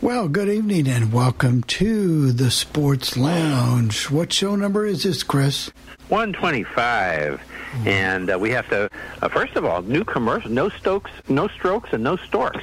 Well, good evening and welcome to the Sports Lounge. What show number is this, Chris? 125. And uh, we have to, uh, first of all, new commercial, no Stokes, no strokes, and no storks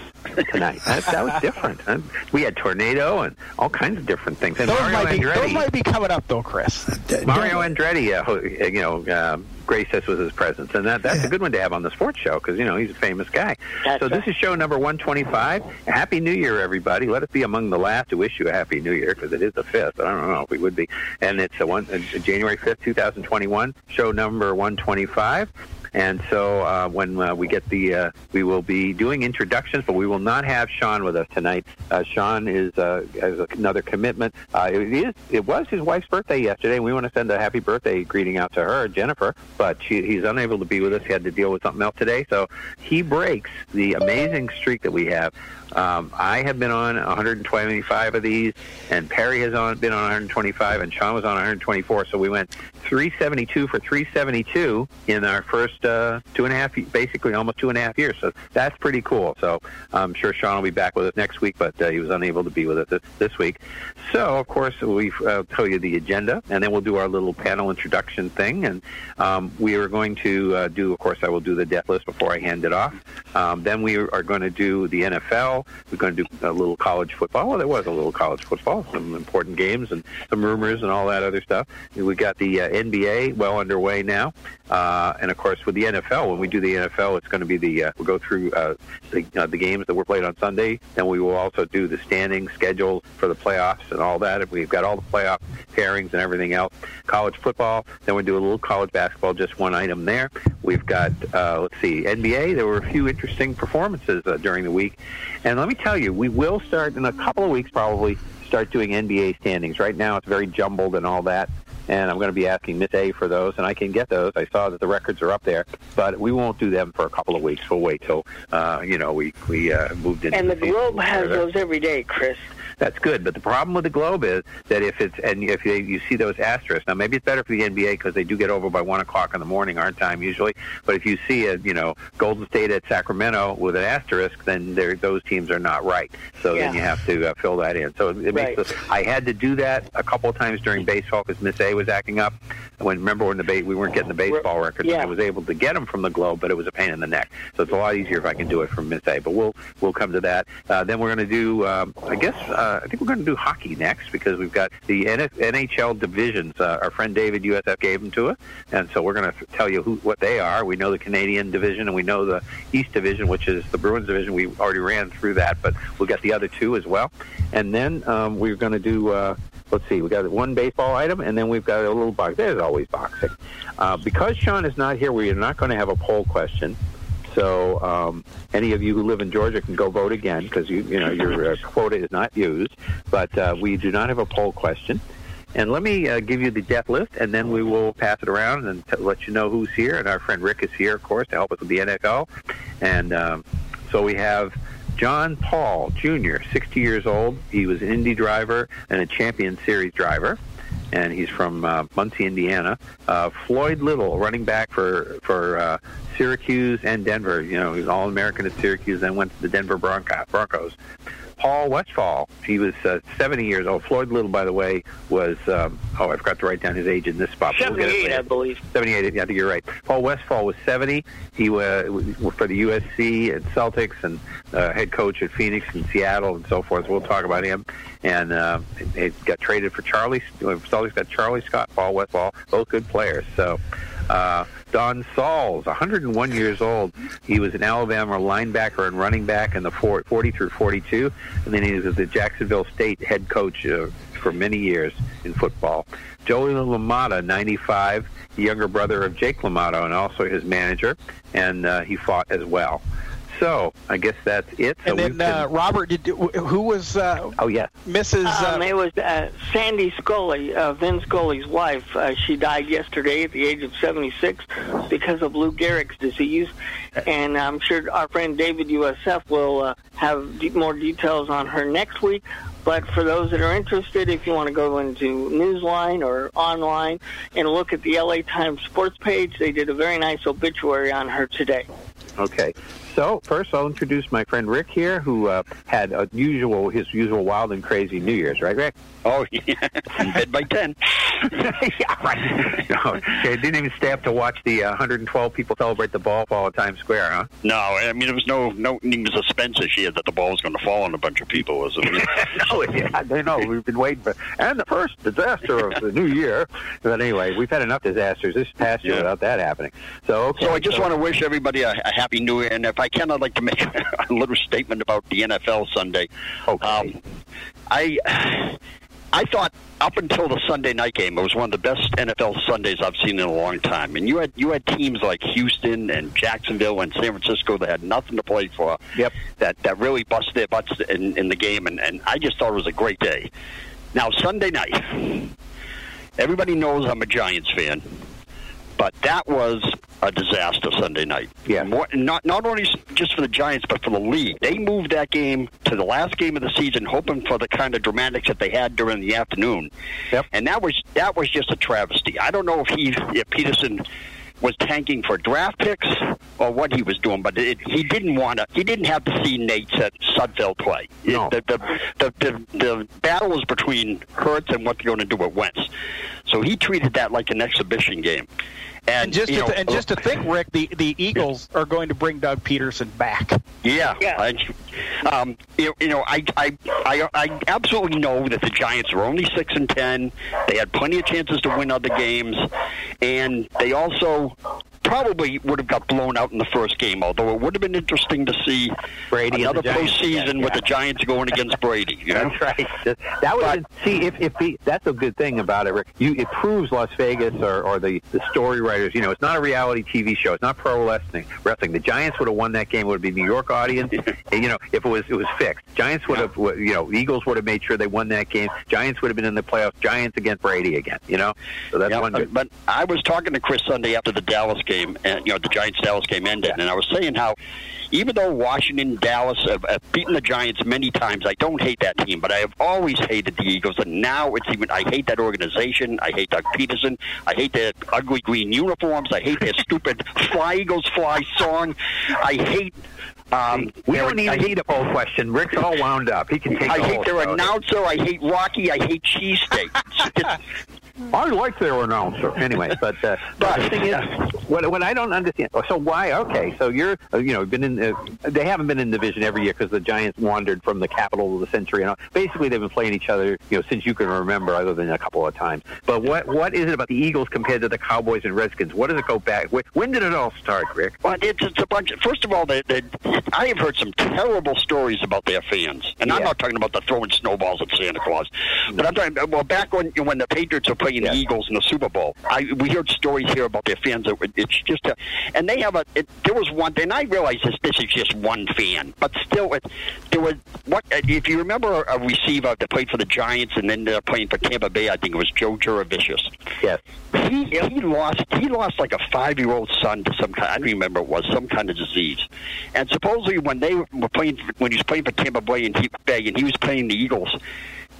tonight. That, that was different. Huh? We had tornado and all kinds of different things. And Those Mario might, be, Andretti, those might be coming up, though, Chris. Mario Andretti, uh, uh, you know, graced us with his presence, and that that's a good one to have on the sports show because you know he's a famous guy. That's so this is show number 125. Happy New Year, everybody! Let us be among the last to wish you a Happy New Year because it is the fifth. But I don't know if we would be, and it's a one uh, January 5th, 2021, show number 125. And so uh, when uh, we get the, uh, we will be doing introductions, but we will not have Sean with us tonight. Uh, Sean is uh, has another commitment. Uh, it is, it was his wife's birthday yesterday, and we want to send a happy birthday greeting out to her, Jennifer. But she, he's unable to be with us. He had to deal with something else today, so he breaks the amazing streak that we have. Um, I have been on 125 of these, and Perry has on, been on 125, and Sean was on 124. So we went 372 for 372 in our first uh, two and a half, basically almost two and a half years. So that's pretty cool. So I'm sure Sean will be back with us next week, but uh, he was unable to be with us this, this week. So of course we uh, tell you the agenda, and then we'll do our little panel introduction thing, and um, we are going to uh, do. Of course, I will do the death list before I hand it off. Um, then we are going to do the NFL. We're going to do a little college football. Well, there was a little college football, some important games and some rumors and all that other stuff. We've got the uh, NBA well underway now, uh, and of course with the NFL, when we do the NFL, it's going to be the uh, we'll go through uh, the, uh, the games that were played on Sunday. Then we will also do the standing schedule for the playoffs and all that. And we've got all the playoff pairings and everything else. College football. Then we do a little college basketball. Just one item there. We've got uh, let's see NBA. There were a few interesting performances uh, during the week, and let me tell you, we will start in a couple of weeks probably start doing NBA standings. Right now, it's very jumbled and all that. And I'm going to be asking Miss A for those, and I can get those. I saw that the records are up there, but we won't do them for a couple of weeks. We'll wait till uh, you know we we uh, moved into And the season Globe has those every day, Chris. That's good, but the problem with the Globe is that if it's and if you, you see those asterisks, now maybe it's better for the NBA because they do get over by one o'clock in the morning, our time usually. But if you see a you know Golden State at Sacramento with an asterisk, then those teams are not right. So then you have to uh, fill that in. So it makes. Right. The, I had to do that a couple of times during baseball because Miss A was acting up. When remember when the ba- we weren't getting the baseball records, Yeah. I was able to get them from the Globe, but it was a pain in the neck. So it's a lot easier if I can do it from Miss A. But we'll we'll come to that. Uh, then we're going to do. Um, I guess uh, I think we're going to do hockey next because we've got the NHL divisions. Uh, our friend David USF gave them to us, and so we're going to tell you who what they are. We know the Canadian division and we know the East division, which is the Bruins division. We already ran through that, but we'll get the other two as well. And then um, we're going to do. Uh, let's see, we got one baseball item, and then we've got a little box. There's always boxing. Uh, because Sean is not here, we are not going to have a poll question. So um, any of you who live in Georgia can go vote again because you you know your uh, quota is not used. But uh, we do not have a poll question. And let me uh, give you the death list, and then we will pass it around and t- let you know who's here. And our friend Rick is here, of course, to help us with the NFL. And um, so we have John Paul Jr., 60 years old. He was an Indy driver and a Champion Series driver and he's from uh, Muncie, Indiana. Uh, Floyd Little, running back for for uh, Syracuse and Denver. You know, he's all American at Syracuse, then went to the Denver Bronco- Broncos. Paul Westphal, he was uh, 70 years old. Floyd Little, by the way, was um, oh, I forgot to write down his age in this spot. but we'll 78. I believe. 78, yeah, I think you're right. Paul Westphal was 70. He was for the USC and Celtics and uh, head coach at Phoenix and Seattle and so forth. We'll talk about him. And uh, he got traded for Charlie. Celtics got Charlie Scott, Paul Westphal, both good players. So. Uh, Don Salls, 101 years old. He was an Alabama linebacker and running back in the four- 40 through 42, and then he was the Jacksonville State head coach uh, for many years in football. Joey LaMotta, 95, the younger brother of Jake LaMotta, and also his manager, and uh, he fought as well. So I guess that's it. So And then we've been- uh, Robert, did, who was uh, oh yeah, Mrs. Um, Uh, it was uh, Sandy Scully, uh, Vin Scully's wife. Uh, she died yesterday at the age of 76 because of Lou Gehrig's disease. And I'm sure our friend David USF will uh, have de- more details on her next week. But for those that are interested, if you want to go into Newsline or online and look at the LA Times sports page, they did a very nice obituary on her today. Okay. So first, I'll introduce my friend Rick here, who uh, had a usual his usual wild and crazy New Year's, right, Rick? Oh, yeah. Bed by 10. yeah, right. No, okay, didn't even stay up to watch the uh, 112 people celebrate the ball fall at Times Square, huh? No, I mean, there was no, no even suspense this year that the ball was going to fall on a bunch of people, was it? no, yeah, they know. We've been waiting for, and the first disaster of the new year. But anyway, we've had enough disasters this past year Yeah. without that happening. So, okay. So I just want to wish everybody a, a happy new year, and if I can, I'd like to make a little statement about the NFL Sunday. Okay. Um, I I thought up until the Sunday night game, it was one of the best NFL Sundays I've seen in a long time. And you had you had teams like Houston and Jacksonville and San Francisco that had nothing to play for. Yep. That that really busted their butts in, in the game, and, and I just thought it was a great day. Now Sunday night, everybody knows I'm a Giants fan. But that was a disaster Sunday night. Yeah. More, not not only just for the Giants, but for the league. They moved that game to the last game of the season, hoping for the kind of dramatics that they had during the afternoon. Yep. And that was that was just a travesty. I don't know if he if Pederson was tanking for draft picks or what he was doing, but it, he didn't want to. He didn't have to see Nate Sud- Sudfeld play. It- No. the, the, the, the, the battle was between Hurts and what they're going to do at Wentz. So he treated that like an exhibition game. And, And just to, know, and just to think, Rick, the, the Eagles are going to bring Doug Pederson back. Yeah, Yeah. I, um, you, you know, I, I, I, I absolutely know that the Giants are only six and ten. They had plenty of chances to win other games, and they also probably would have got blown out in the first game. Although it would have been interesting to see Brady another the postseason Yeah, with yeah. the Giants going against Brady. You know? That's right. That, was see if if he, that's a good thing about it. Rick. You it proves Las Vegas or, or the the story writers. You know, it's not a reality TV show. It's not pro wrestling. Wrestling. The Giants would have won that game. It would be New York audience. and, you know, if it was it was fixed. Giants would have. You know, Eagles would have made sure they won that game. Giants would have been in the playoffs. Giants against Brady again. You know, so that's Yeah, one good. but I was talking to Chris Sunday after the Dallas game, and you know the Giants Dallas game ended, and I was saying how even though Washington, Dallas have, have beaten the Giants many times, I don't hate that team, but I have always hated the Eagles, and now it's even I hate that organization. I hate Doug Pederson. I hate their ugly green uniforms. I hate their stupid "Fly Eagles Fly" song. I hate. Um, we don't a need a poll question. Rick's all wound up. He can take. I hate their announcer. I hate Rocky. I hate cheesesteak. It's just- I like their announcer anyway, but uh, but the thing is, what what I don't understand. oh, So why? Okay, so you're uh, you know been in. Uh, they haven't been in division every year because the Giants wandered from the capital of the century. And all. basically, they've been playing each other you know since you can remember, other than a couple of times. But what what is it about the Eagles compared to the Cowboys and Redskins? What does it go back? When, when did it all start, Rick? Well, it's, it's a bunch. First of all, they, they, I have heard some terrible stories about their fans, and I'm not talking about the throwing snowballs at Santa Claus, but I'm talking. Well, back when when the Patriots were playing the Eagles in the Super Bowl, I we heard stories here about their fans. That it's just a, and they have a. It, there was one, and I realize this. This is just one fan, but still, it, there was what uh, if you remember a receiver that played for the Giants and then they're playing for Tampa Bay. I think it was Joe Jurevicius Yes. he he lost he lost like a five year old son to some kind I don't remember it was some kind of disease, and supposedly when they were playing when he was playing for Tampa Bay and he Bay and he was playing the Eagles,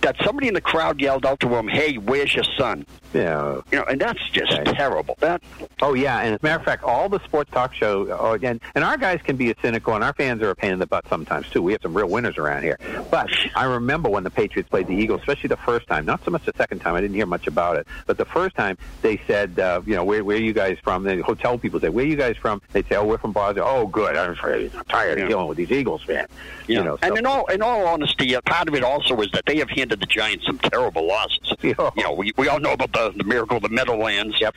that somebody in the crowd yelled out to him, "Hey, where's your son?" Yeah. You know, and that's just Okay. terrible. That Oh yeah, and as a matter of fact, all the sports talk show, oh, and and our guys can be a cynical, and our fans are a pain in the butt sometimes too. We have some real winners around here. But I remember when the Patriots played the Eagles, especially the first time. Not so much the second time; I didn't hear much about it. But the first time, they said, uh, you know, where where are you guys from? The hotel people say, where are you guys from? They say, oh, we're from Boston. Oh, good. I'm, afraid- I'm tired Yeah. of dealing with these Eagles fans. you You know, know, and so- in all in all honesty, uh, part of it also is that they have handed the Giants some terrible losses. Yeah. You know, we, we all know about the, the miracle of the Meadowlands. Yep.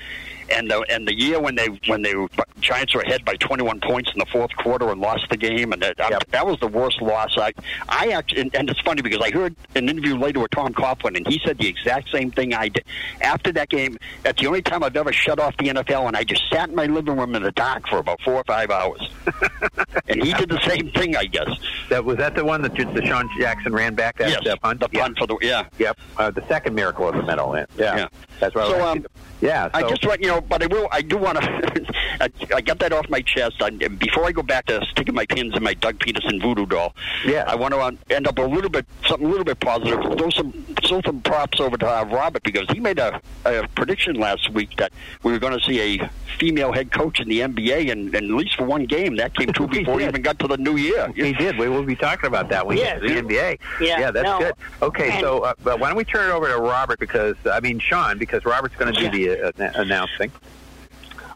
And the and the year when they when they Giants were ahead by 21 points in the fourth quarter and lost the game, and that um, Yep. that was the worst loss. I I actually and, and it's funny because I heard an interview later with Tom Coughlin, and he said the exact same thing I did after that game. That's the only time I've ever shut off the NFL, and I just sat in my living room in the dark for about four or five hours. and he did the same thing, I guess. That was that the one that DeSean Jackson ran back that yes, punt. the Yeah. punt for the yeah. Yep. Uh, the second miracle of the middle. Yeah. Yeah. That's right. So, um, yeah. I just want you know, but I will. I do want to. I, I got that off my chest. I, before I go back to sticking my pins in my Doug Pederson voodoo doll, Yeah. I want to end up a little bit something a little bit positive. Throw some throw some props over to uh, Robert because he made a, a prediction last week that we were going to see a female head coach in the NBA, and, and at least for one game that came true before we even got to the new year. He did. We will be talking about that when we Yes. the NBA. Yeah, that's no. good. Okay, So uh, but why don't we turn it over to Robert because I mean Sean because Robert's going to do the uh, announcing.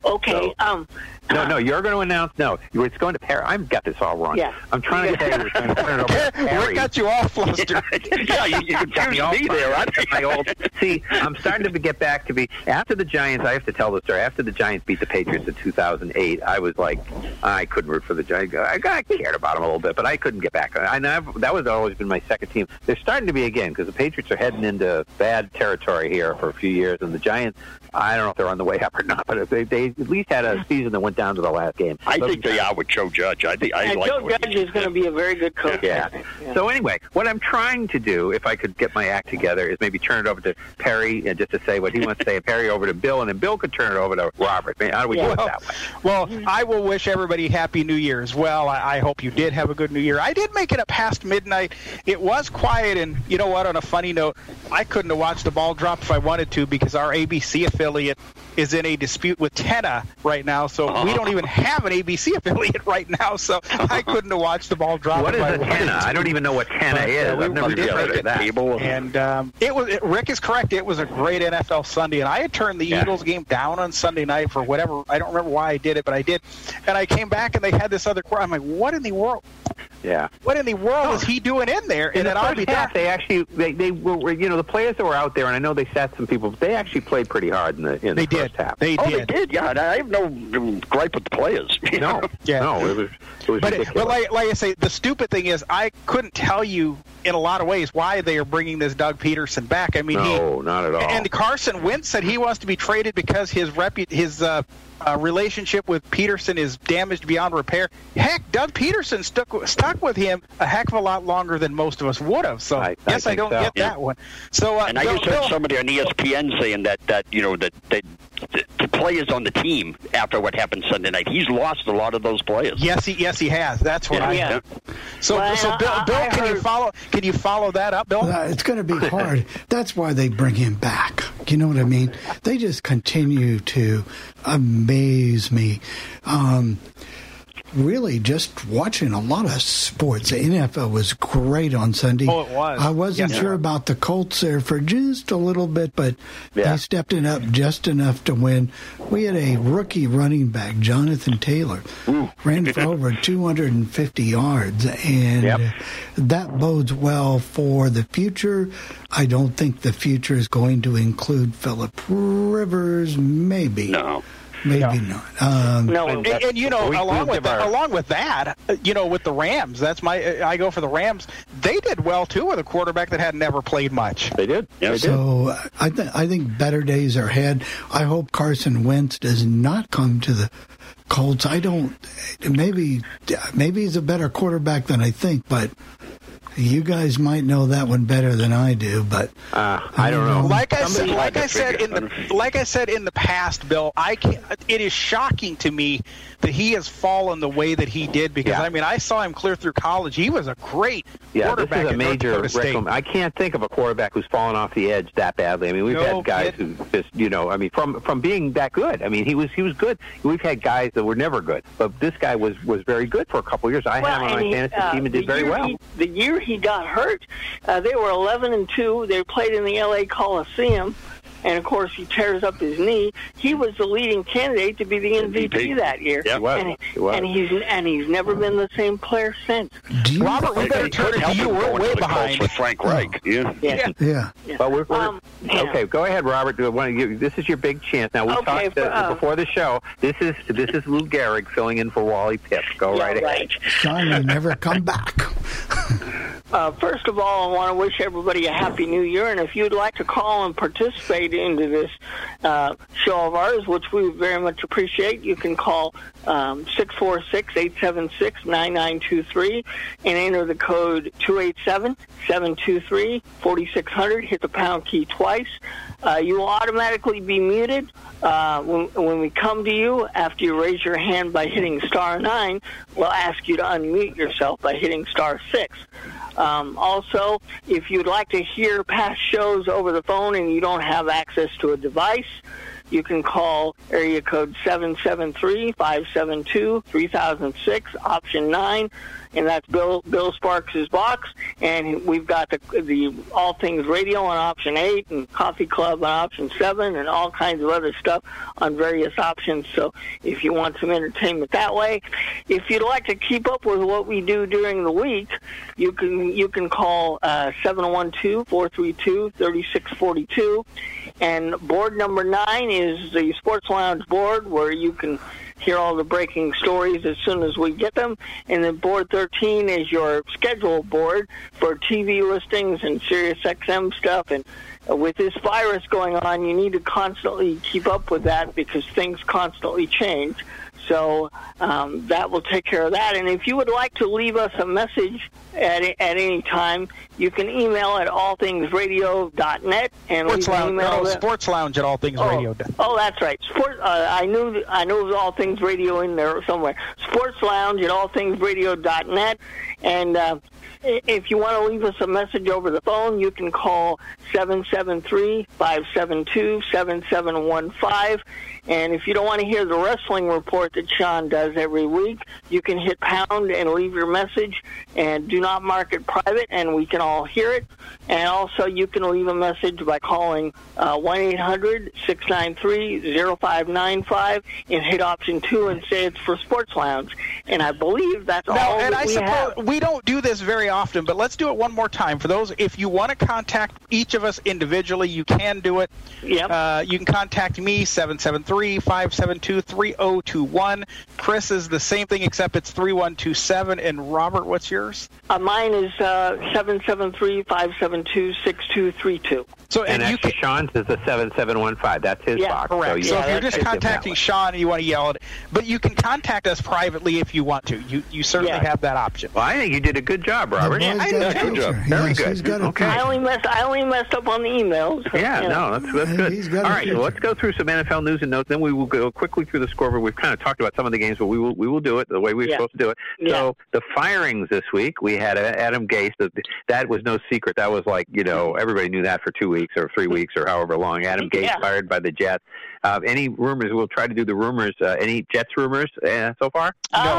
Okay. Um. No, no, you're going to announce. No, it's going to Perry. I've got this all wrong. Yeah. I'm trying to tell you, it's going to turn it over to Perry. Rick got you all flustered. yeah, you, you Got me all me there. I fired up. My old, see, I'm starting to get back to be after the Giants. I have to tell the story. After the Giants beat the Patriots in 2008, I was like, I couldn't root for the Giants. I, I cared about them a little bit, but I couldn't get back. I, I've, that was always been my second team. They're starting to be again because the Patriots are heading into bad territory here for a few years, and the Giants. I don't know if they're on the way up or not, but they, they at least had a season that went down to the last game. I So- think they are with Joe Judge. I think I and like Joe what Judge is going to be a very good coach. Yeah. I. Yeah. So anyway, what I'm trying to do, if I could get my act together, is maybe turn it over to Perry and just to say what he wants to say, and Perry over to Bill, and then Bill could turn it over to Robert. I How do we do it that way? well, I will wish everybody happy New Year as well. I, I hope you did have a good New Year. I did make it up past midnight. It was quiet, and you know what? On a funny note, I couldn't have watched the ball drop if I wanted to because our ABC affiliate is in a dispute with Tenna right now. So we don't even have an ABC affiliate right now. So I couldn't have watched the ball drop. What if is I a wanted tenna? I don't even know what tenna But, uh, is. we- I've never we did heard of it that. Cable. And um, it was it, Rick is correct. It was a great NFL Sunday, and I had turned the Yeah. Eagles game down on Sunday night for whatever. I don't remember why I did it, but I did. And I came back and they had this other. Quarter. I'm like, what in the world? Yeah. What in the world is he doing in there? In And the then I'll first be half, they actually they, they were you know the players that were out there, and I know they sat some people, but they actually played pretty hard in the in They the did. First half. They Oh, did. they did. Yeah, and I have no gripe with the players. you no, know? Yeah. no, it was it was But, it, but like, like I say, the stupid thing is, I couldn't tell you in a lot of ways why they are bringing this Doug Pederson back. I mean, he, no, not at all. And Carson Wentz said he wants to be traded because his repu- his uh, uh, relationship with Pederson is damaged beyond repair. Heck, Doug Pederson stuck stuck with him a heck of a lot longer than most of us would have. So I- I yes, I, think don't so. get Yeah. that one. So uh, And I Bill- just heard Bill- somebody on ESPN saying that that you know that that the, the players on the team after what happened Sunday night, he's lost a lot of those players. Yes, he yes he has. That's what I. Yeah. So Well, so Bill, I- Bill I can you follow? Can you follow that up, Bill? Uh, it's going to be hard. That's why they bring him back. You know what I mean? They just continue to amaze me. Um, really, just watching a lot of sports. The NFL was great on Sunday. Oh, it was. I wasn't Yes, sure about the Colts there for just a little bit, but Yeah. they stepped it up just enough to win. We had a rookie running back, Jonathan Taylor, ran for over 250 yards, and Yep. that bodes well for the future. I don't think the future is going to include Philip Rivers. Maybe, No. Maybe not. Um, No, And, and, you know, We- along we'll with that, our- along with that, uh, you know, with the Rams, that's my. I go for the Rams. They did well too with a quarterback that had never played much. they did. Yeah. They. So uh, I think I think better days are ahead. I hope Carson Wentz does not come to the Colts. I don't. Maybe maybe he's a better quarterback than I think, but you guys might know that one better than I do. But Uh, I don't know. Like I Somebody said, like I said in the like I said in the past, Bill, I can It is shocking to me that he has fallen the way that he did because Yeah. I mean I saw him clear through college. He was a great Yeah, this quarterback is a major Dakota recomm- I can't think of a quarterback who's fallen off the edge that badly. I mean, we've No had guys kidding. who just, you know, I mean, from from being that good. I mean, he was he was good. We've had guys that were never good, but this guy was was very good for a couple of years. I had him on my he, fantasy uh, team and the did very well. He, the year he got hurt, uh, they were 11 and two. They played in the L.A. Coliseum, and of course he tears up his knee. He was the leading candidate to be the MVP, MVP. that year. Yeah, he was. And, He was. and he's and he's never been the same player since. do you, Robert, we better turn it to you. him We're way to the Colts behind. with Frank Reich. Yeah. Yeah. yeah. But we're, we're Um, yeah. okay. Go ahead, Robert. Do one of you- This is your big chance. Now we Okay, talked uh, uh, before the show. This is this is Lou Gehrig filling in for Wally Pipp. Go Yeah, right ahead. right. Sean, you never come back. Uh, first of all, I want to wish everybody a happy new year, and if you'd like to call and participate into this uh, show of ours, which we very much appreciate, you can call um, 646-876-9923 and enter the code 287-723-4600. Hit the pound key twice. Uh, you will automatically be muted uh, when, when we come to you after you raise your hand by hitting star 9. We'll ask you to unmute yourself by hitting star 6. Um, also, if you'd like to hear past shows over the phone and you don't have access to a device, you can call area code 773-572-3006, option 9, and that's Bill Bill Sparks' box. And we've got the, the All Things Radio on option 8 and Coffee Club on option 7 and all kinds of other stuff on various options. So if you want some entertainment that way, if you'd like to keep up with what we do during the week, you can you can call uh, 712-432-3642. And board number 9 is the Sports Lounge board where you can hear all the breaking stories as soon as we get them. And then board 13 is your schedule board for TV listings and Sirius XM stuff. And with this virus going on, you need to constantly keep up with that because things constantly change. So um, that will take care of that. And if you would like to leave us a message at, at any time, you can email at allthingsradio.net and Sports Lounge, email. no. Sports Lounge at All Things Oh, oh, that's right. Sport. Uh, I knew. I knew it was All Things Radio in there somewhere. Sports Lounge at allthingsradio.net. And uh, if you want to leave us a message over the phone, you can call 773-572-7715. And if you don't want to hear the wrestling report that Sean does every week, you can hit pound and leave your message and do not mark it private and we can all hear it. And also you can leave a message by calling uh, 1-800-693-0595 and hit option 2 and say it's for Sports Lounge. And I believe that's No, all and that I we suppose have. we don't do this very often, but let's do it one more time. For those, if you want to contact each of us individually, you can do it. Yep. Uh, you can contact me, 773-572-3021. Chris is the same thing, except it's 3127. And Robert, what's yours? Uh, mine is uh, 773-572-6232. So, And you actually, can, Sean's is the 7715. That's his Yeah, box. Correct. So, you So if you're just take them that contacting. Sean and you want to yell it, but you can contact us privately if you want to. You you certainly Yeah. have that option. Well, I think you did a good job, Robert. The boy's I got know. a Good future. job. Very Yes, good. He's got Okay. I only messed. I only messed up on the emails. Yeah, You know. no, that's that's good. He's got All a let's go through some NFL news and notes. Then we will go quickly through the scoreboard. We've kind of talked about some of the games, but we will we will do it the way we're Yeah. supposed to do it. So the firings this week, we had uh, Adam Gase. That that was no secret. That was like you know everybody knew that for two weeks or three weeks or however long. Adam Gase Yeah. fired by the Jets. Uh, any rumors? We'll try to do the rumors. Uh, any Jets rumors uh, so far?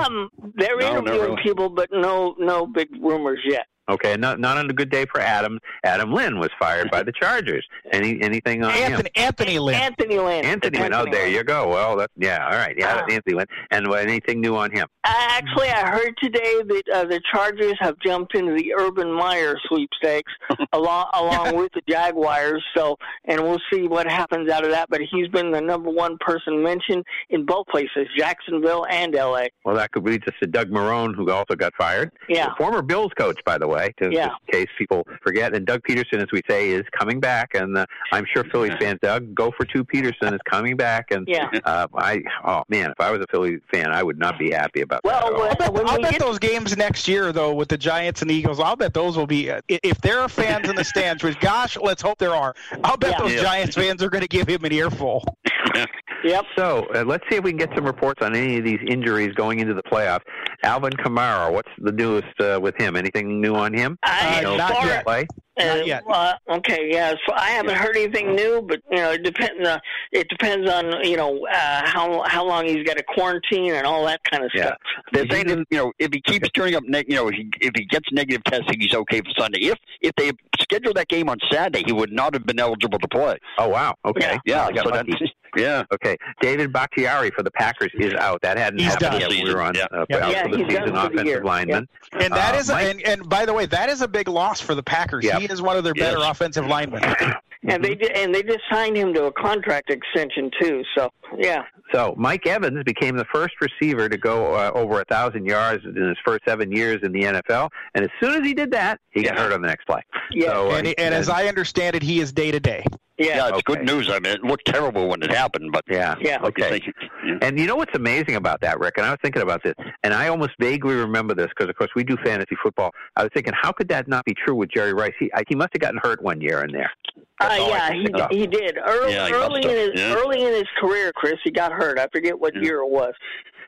Um, they're No, interviewing really. people, but no, no big rumors yet. Okay, not not on a good day for Adam. Adam Lynn was fired by the Chargers. Any anything on him? Anthony Anthony Lynn. Anthony Lynn. Anthony Lynn. Oh, there Lynn. you go. Well, that, yeah, all right. Yeah, Ah. Anthony Lynn. And uh, anything new on him? Actually, I heard today that uh, the Chargers have jumped into the Urban Meyer sweepstakes along along with the Jaguars. So, and we'll see what happens out of that. But he's been the number one person mentioned in both places, Jacksonville and L.A. Well, that could lead us to Doug Marrone, who also got fired. Yeah. The former Bills coach, by the way, to, Yeah. just in case people forget. And Doug Pederson, as we say, is coming back. And uh, I'm sure Philly fans, Doug, go for two Pederson is coming back. And Yeah. uh, I, oh man, if I was a Philly fan, I would not be happy about Well, that. at all. when- I'll bet, when I'll we bet get- those games next year, though, with the Giants and the Eagles, I'll bet those will be. Uh, if there are fans in the stands, which gosh, let's hope there are. I'll bet Yeah. those Yeah. Giants fans are going to give him an earful. Yep. So uh, let's see if we can get some reports on any of these injuries going into the playoffs. Alvin Kamara, what's the newest uh, with him? Anything new on him? I, Uh, No not yet. play? Not Uh, yet. Uh, okay, yeah. So I haven't heard anything new, but you know, it depends. Uh, it depends on you know uh, how how long he's got to quarantine and all that kind of Yeah. stuff. They're saying that, you know, if he keeps turning up, neg- you know, if he, if he gets negative testing, he's okay for Sunday. If if they scheduled that game on Saturday, he would not have been eligible to play. Oh wow. Okay. Yeah, I got so that's yeah. Okay, David Bakhtiari for the Packers is out. That hadn't He's happened done. yet. We were on Yeah. uh, Yeah. out Yeah, for the he's season for the offensive year. lineman. And that Uh, is, a, Mike- and, and by the way, that is a big loss for the Packers. Yep. He is one of their better Yes. offensive linemen. And they did, and they just signed him to a contract extension too. So yeah, So Mike Evans became the first receiver to go uh, over a thousand yards in his first seven years in the NFL, and as soon as he did that, he got hurt on the next play. Yeah. So, uh, and, and as I understand it, he is day to day. Yeah. Yeah, it's Okay. good news. I mean, it looked terrible when it happened, but Yeah. Yeah. like you Okay. yeah. And you know what's amazing about that, Rick? And I was thinking about this, and I almost vaguely remember this because, of course, we do fantasy football. I was thinking, how could that not be true with Jerry Rice? He I, he must have gotten hurt one year in there. That's Uh, yeah, he think he did early Yeah, he early in his yeah. early in his career. Chris, he got hurt. I forget what Yeah. year it was.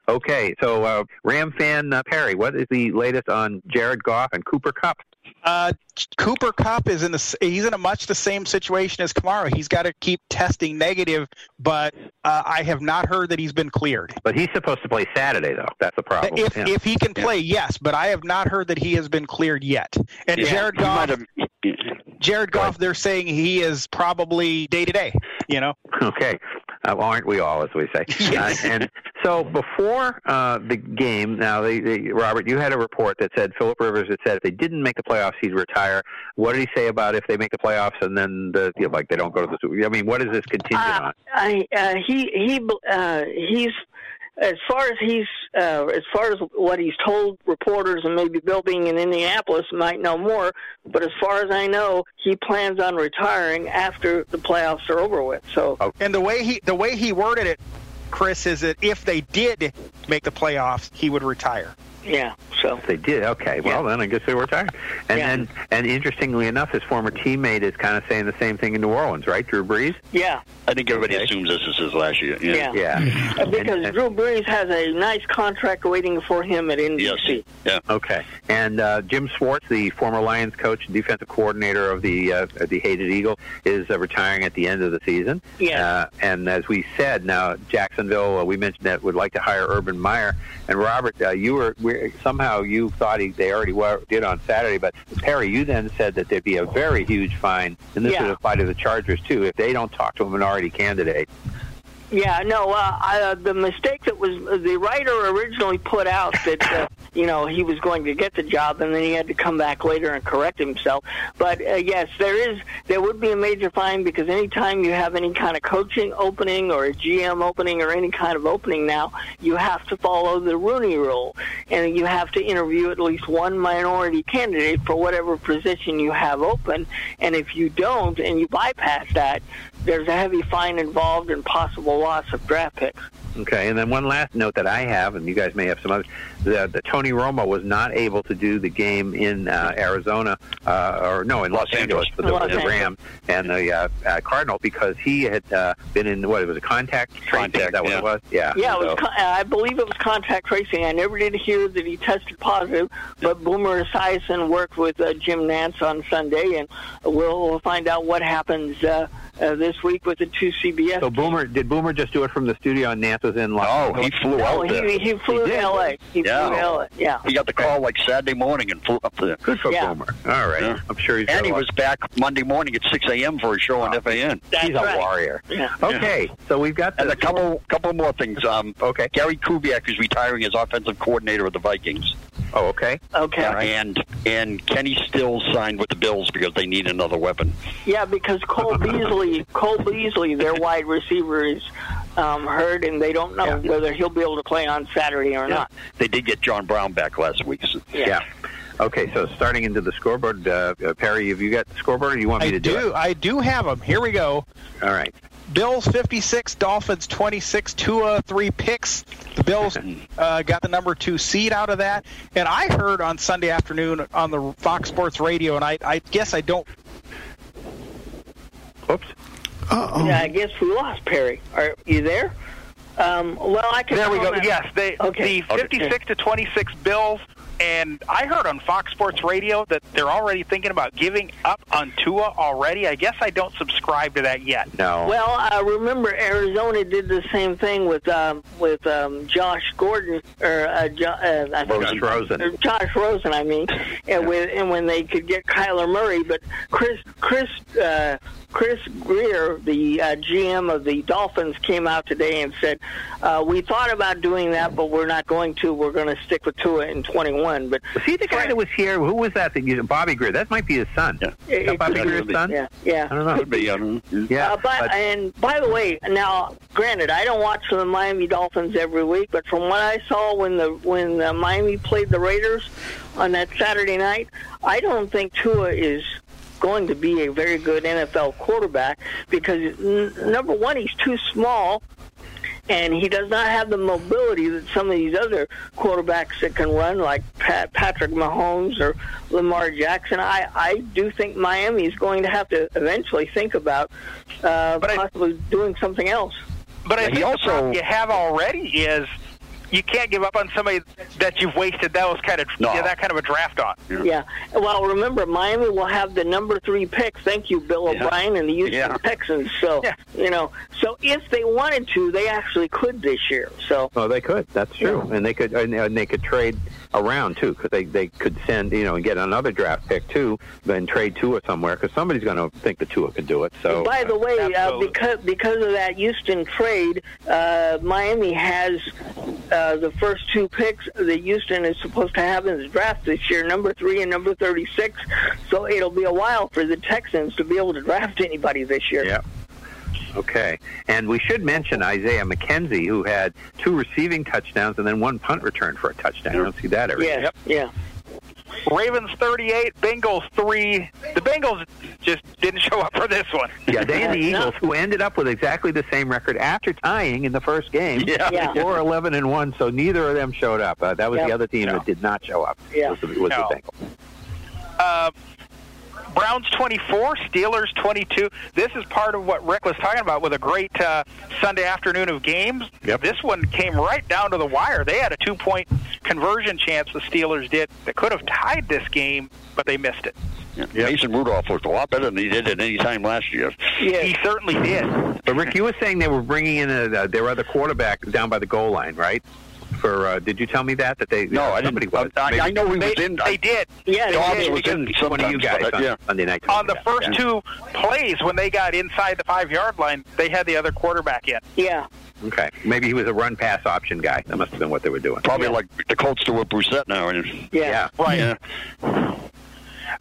Okay, so uh, Ram fan uh, Perry, what is the latest on Jared Goff and Cooper Kupp? Uh, Cooper Kupp is in the he's in a much the same situation as Kamara. He's got to keep testing negative, but uh, I have not heard that he's been cleared. But he's supposed to play Saturday, though. That's the problem. If Yeah. if he can play, yes, but I have not heard that he has been cleared yet. And Yeah, Jared Goff, Jared Goff, they're saying he is probably day to day. You know, Okay. Uh, aren't we all, as we say? Yes. Uh, and so before uh, the game, now, they, they, Robert, you had a report that said Philip Rivers had said if they didn't make the playoffs, he'd retire. What did he say about if they make the playoffs and then the you know, like they don't go to the Super? I mean, what is this contingent Uh, on? I uh, he he uh, he's as far as he's uh, as far as what he's told reporters and maybe Bill being in Indianapolis might know more, but as far as I know, he plans on retiring after the playoffs are over with. So and the way he the way he worded it, Chris, is that if they did make the playoffs, he would retire. Yeah, so They did. Okay. Well, then I guess they were retired. And Yeah. then, and interestingly enough, his former teammate is kind of saying the same thing in New Orleans, right? Drew Brees. yeah, I think everybody Okay. assumes this is his last year. yeah. Yeah. Uh, Because And- Drew Brees has a nice contract waiting for him at NBC. Yeah. Okay. And uh, Jim Schwartz, the former Lions coach and defensive coordinator of the uh, the Hated Eagle, is uh, retiring at the end of the season. Yeah. Uh, and as we said, now Jacksonville, uh, we mentioned that would like to hire Urban Meyer. And Robert, uh, you were we somehow you thought he, they already were, did on Saturday, but Perry, you then said that there'd be a very huge fine, and this Yeah. would apply to the Chargers too if they don't talk to a minority candidate. Yeah, no. Uh, I, uh, the mistake that was the writer originally put out that uh, you know he was going to get the job, and then he had to come back later and correct himself. But uh, yes, there is there would be a major fine because anytime you have any kind of coaching opening or a GM opening or any kind of opening now, you have to follow the Rooney Rule, and you have to interview at least one minority candidate for whatever position you have open. And if you don't, and you bypass that, there's a heavy fine involved and possible loss of draft picks. Okay, and then one last note that I have, and you guys may have some others. The, the Tony Romo was not able to do the game in uh, Arizona, uh, or no, in Los, Los Angeles, Angeles. for the, Los the Rams and the uh, uh, Cardinal because he had uh, been in what it was a contact tracing. Contact, that what yeah. it was? Yeah. Yeah, it was. Con- I believe it was contact tracing. I never did hear that he tested positive, but Boomer Esiason worked with uh, Jim Nantz on Sunday, and we'll, we'll find out what happens uh, uh, this week with the two CBS. so Boomer did Boomer just do it from the studio and Nantz was in Los Oh, he flew no, out there. he, he flew He to? L.A. He Yeah. Flew to L.A. Yeah. He got the call like Saturday morning and flew up there. Good for Yeah. Boomer. All right. Yeah. I'm sure he's And he was back Monday morning at 6 a.m. for a show on FAN. That's he's a right. warrior. Yeah. Okay, so we've got And a couple couple more things. Um, Okay. Gary Kubiak is retiring as offensive coordinator of the Vikings. Oh, okay. Okay. And and Kenny Stills signed with the Bills because they need another weapon. Yeah, because Cole Beasley, Cole Beasley, their wide receiver is um, hurt, and they don't know Yeah. whether he'll be able to play on Saturday or not. They did get John Brown back last week. so- Yeah. Okay, so starting into the scoreboard, uh, uh, Perry, have you got the scoreboard, or do you want me I to do, do, I do have them. Here we go. All right. Bills 56, Dolphins 26, Tua three picks. The Bills uh, got the number two seed out of that. And I heard on Sunday afternoon on the Fox Sports Radio, and I, I guess I don't. Oops. Uh-oh. Yeah, I guess we lost Perry. Are you there? Um, well, I can. There we go. comment- Yes, they, Okay. the 56 to 26 Bills. And I heard on Fox Sports Radio that they're already thinking about giving up on Tua already. I guess I don't subscribe to that yet. No. Well, I remember Arizona did the same thing with um, with um, Josh Gordon or uh, jo- uh, I think- Josh Rosen. or Josh Rosen, I mean, and, with, and when they could get Kyler Murray, but Chris Chris uh, Chris Grier, the uh, GM of the Dolphins, came out today and said uh, we thought about doing that, but we're not going to. We're going to stick with Tua in 21. But Was he the guy that was here? Who was that? That you, Bobby Grier. That might be his son. Yeah. Is that it Bobby could Grier's son? yeah, yeah. I don't know. Could be. I don't know. Yeah. Uh, but, and by the way, now granted, I don't watch the Miami Dolphins every week, but from what I saw when the when uh, Miami played the Raiders on that Saturday night, I don't think Tua is going to be a very good NFL quarterback because n- number one, he's too small and he does not have the mobility that some of these other quarterbacks that can run, like Pat, Patrick Mahomes or Lamar Jackson. I, I do think Miami is going to have to eventually think about uh, But I- possibly doing something else. But I think he the also- problem you have already is you can't give up on somebody that you've wasted that was kind of No. yeah, that kind of a draft on. Yeah. Well, remember, Miami will have the number three pick. Thank you, Bill Yeah. O'Brien and the Houston Yeah. Texans. So, Yeah. you know, so if they wanted to, they actually could this year. So, Well, they could. That's true, and they could, and, and they could trade around too, because they they could send you know and get another draft pick too, then trade Tua somewhere, because somebody's going to think the Tua could do it. So, by the way, uh, absolutely. because because of that Houston trade, uh, Miami has uh, the first two picks that Houston is supposed to have in the draft this year, number three and number thirty-six. So it'll be a while for the Texans to be able to draft anybody this year. Yeah. Okay, and we should mention Isaiah McKenzie, who had two receiving touchdowns and then one punt return for a touchdown. I don't see that every Yes. Yeah. Ravens 38, Bengals 3. The Bengals just didn't show up for this one. Yeah, they and the Eagles, who ended up with exactly the same record after tying in the first game. Yeah. Yeah. Four eleven and one, so neither of them showed up. Uh, that was Yep. the other team No. that did not show up. Yeah. was the, was No. the Bengals. Uh, Browns 24, Steelers 22. This is part of what Rick was talking about with a great uh, Sunday afternoon of games. Yep. This one came right down to the wire. They had a two point conversion chance, the Steelers did, that could have tied this game, but they missed it. Yeah. Mason Rudolph looked a lot better than he did at any time last year. Yeah. He certainly did. But Rick, you were saying they were bringing in a, their other quarterback down by the goal line, right? For uh, did you tell me that that they No, I didn't. was I, I know he They, was in. they did. Yeah, Dobbs they did. was in one of you guys but, on yeah. Sunday night. On the first Yeah. two plays, when they got inside the five yard line, they had the other quarterback in. Yeah. Okay, maybe he was a run pass option guy. That must have been what they were doing. Probably Yeah. like the Colts do with Brissett now. And, Yeah. Right. Yeah.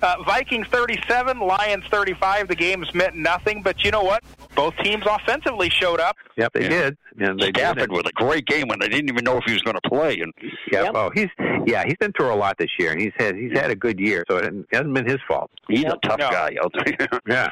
Uh, Vikings 37, Lions 35. The games meant nothing, but you know what? Both teams offensively showed up. Yep, they Yeah. did. And they Stafford did. with a great game when they didn't even know if he was going to play. And Yep. Yep. Oh, he's yeah, he's been through a lot this year, and he's had he's had a good year, so it hasn't been his fault. he's Yep. a tough No. guy out there. Yeah.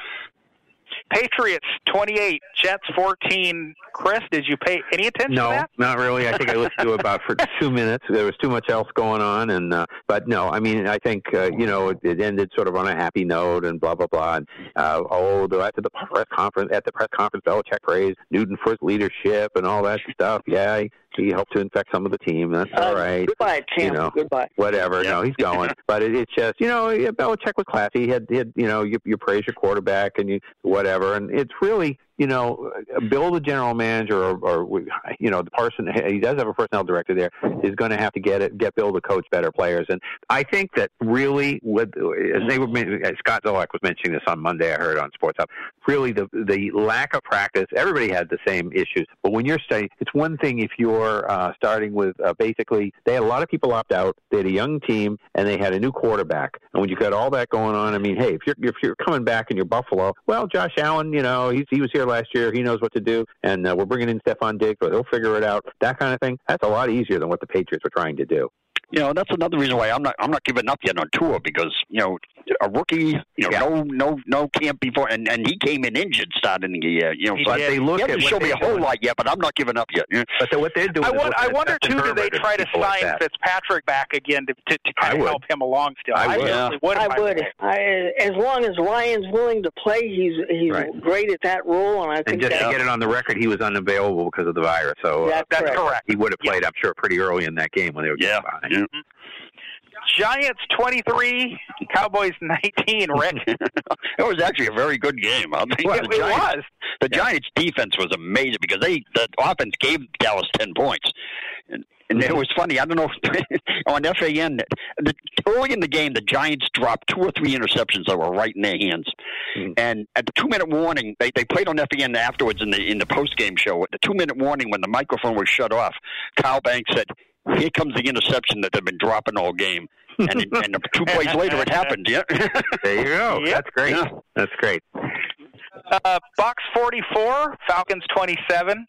Patriots 28, Jets 14. Chris, did you pay any attention to No, not really. I think I listened to it about for two minutes. There was too much else going on, and uh, but no, I mean, I think uh, you know it, it ended sort of on a happy note, and blah blah blah. And uh, oh, the, after the press conference, at the press conference, Belichick praised Newton for his leadership and all that stuff. Yeah, he, he helped to infect some of the team. That's all Uh, right. Goodbye, Tim. You know. Goodbye. whatever. Yeah. No, he's going. but it, it's just, you know, yeah, Belichick was classy. He had, he had you know, you, you praise your quarterback and you whatever. And it's really, you know, Bill, the general manager, or, or you know, the person he does have a personnel director there is going to have to get it, get Bill to coach better players. And I think that really, with as they were, as Scott Zolak was mentioning this on Monday, I heard on Sports Hub. Really, the the lack of practice. Everybody had the same issues, but when you're studying, it's one thing if you're uh, starting with uh, basically they had a lot of people opt out. They had a young team and they had a new quarterback. And when you've got all that going on, I mean, hey, if you're if you're coming back and you're Buffalo, well, Josh Allen, you know, he's, he was here last year. He knows what to do, and uh, we're bringing in Stephon Diggs, but he'll figure it out. That kind of thing. That's a lot easier than what the Patriots were trying to do. You know that's another reason why I'm not I'm not giving up yet on Tua because you know a rookie you know Yeah. no no no camp before and and he came in injured starting the year you know He so But did. they look he at hasn't shown me a whole doing. lot yet but I'm not giving up yet But the, what they're doing. I, is won- looking I wonder too. Do they try to people like sign. Fitzpatrick back again to to, to I kind of would. help him along still? I would. certainly would. if I would. I, as long as Ryan's willing to play, he's he's Right. great at that role, and I And think just that, to get it on the record, he was unavailable because of the virus. So uh, That's That's correct. correct. he would have played, I'm sure, pretty early in that game when they were yeah, getting behind. yeah. Giants 23, Cowboys 19. Rick, it was actually a very good game I'll tell you, it, the it Giants, was. the Giants defense was amazing because they the offense gave Dallas ten points and and it was funny. I don't know if on FAN the, early in the game, the Giants dropped two or three interceptions that were right in their hands. Mhm. And at the two minute warning, they, they played on FAN afterwards in the in the post game show. At the two minute warning, when the microphone was shut off, Carl Banks said, "Here comes the interception that they've been dropping all game." And, it, and two plays later, it happened. Yeah, There you go. Yep. That's great. Yeah. That's great. Uh, Bucks 44, Falcons 27.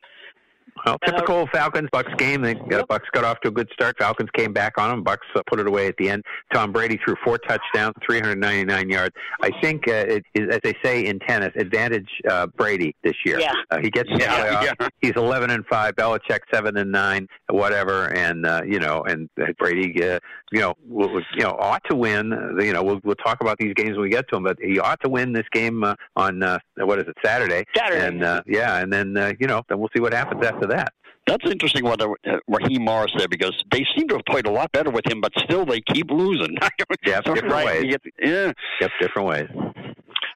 Well, typical Falcons Bucks game. They got Yep. Bucks got off to a good start. Falcons came back on them. Bucks uh, put it away at the end. Tom Brady threw four touchdowns, 399 yards. I think, uh, it is, as they say in tennis, advantage uh, Brady this year. Yeah. Uh, he gets the Yeah, playoffs. yeah. He's 11 and five. Belichick seven and nine, whatever. And uh, you know, and uh, Brady, uh, you know, will, will- you know, ought to win. Uh, you know, we'll we'll talk about these games when we get to them, but he ought to win this game uh, on uh, what is it Saturday? Saturday. And uh, yeah, and then uh, you know, then we'll see what happens after that. That's interesting what uh, Raheem Morris said because they seem to have played a lot better with him, but still they keep losing. Yeah, different right, ways. get- yeah. Yep, different ways.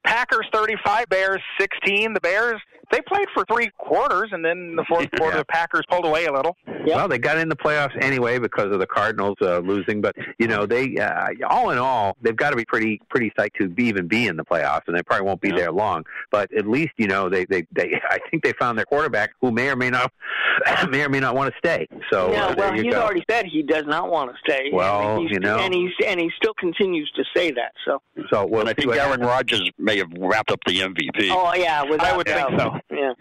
Packers 35, Bears 16. The Bears they played for three quarters, and then the fourth quarter, Yeah. the Packers pulled away a little. Well, they got in the playoffs anyway because of the Cardinals uh, losing. But you know, they uh, all in all, they've got to be pretty pretty psyched to be, even be in the playoffs, and they probably won't be Yeah. there long. But at least you know they, they they I think they found their quarterback who may or may not may or may not want to stay. So yeah, uh, well, you he's go. already said he does not want to stay. Well, and he's, you know. and he's and he still continues to say that. So, so we'll and I think what Aaron. Rodgers may have wrapped up the MVP. oh yeah, without I would think doubt. Yeah.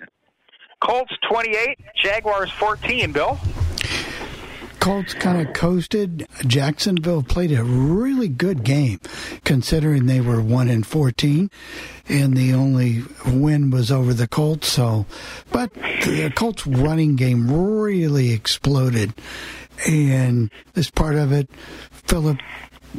Colts 28, Jaguars 14. Bill. Colts kind of coasted. Jacksonville played a really good game, considering they were one in fourteen, and the only win was over the Colts. So, but the Colts running game really exploded, and as part of it, Philip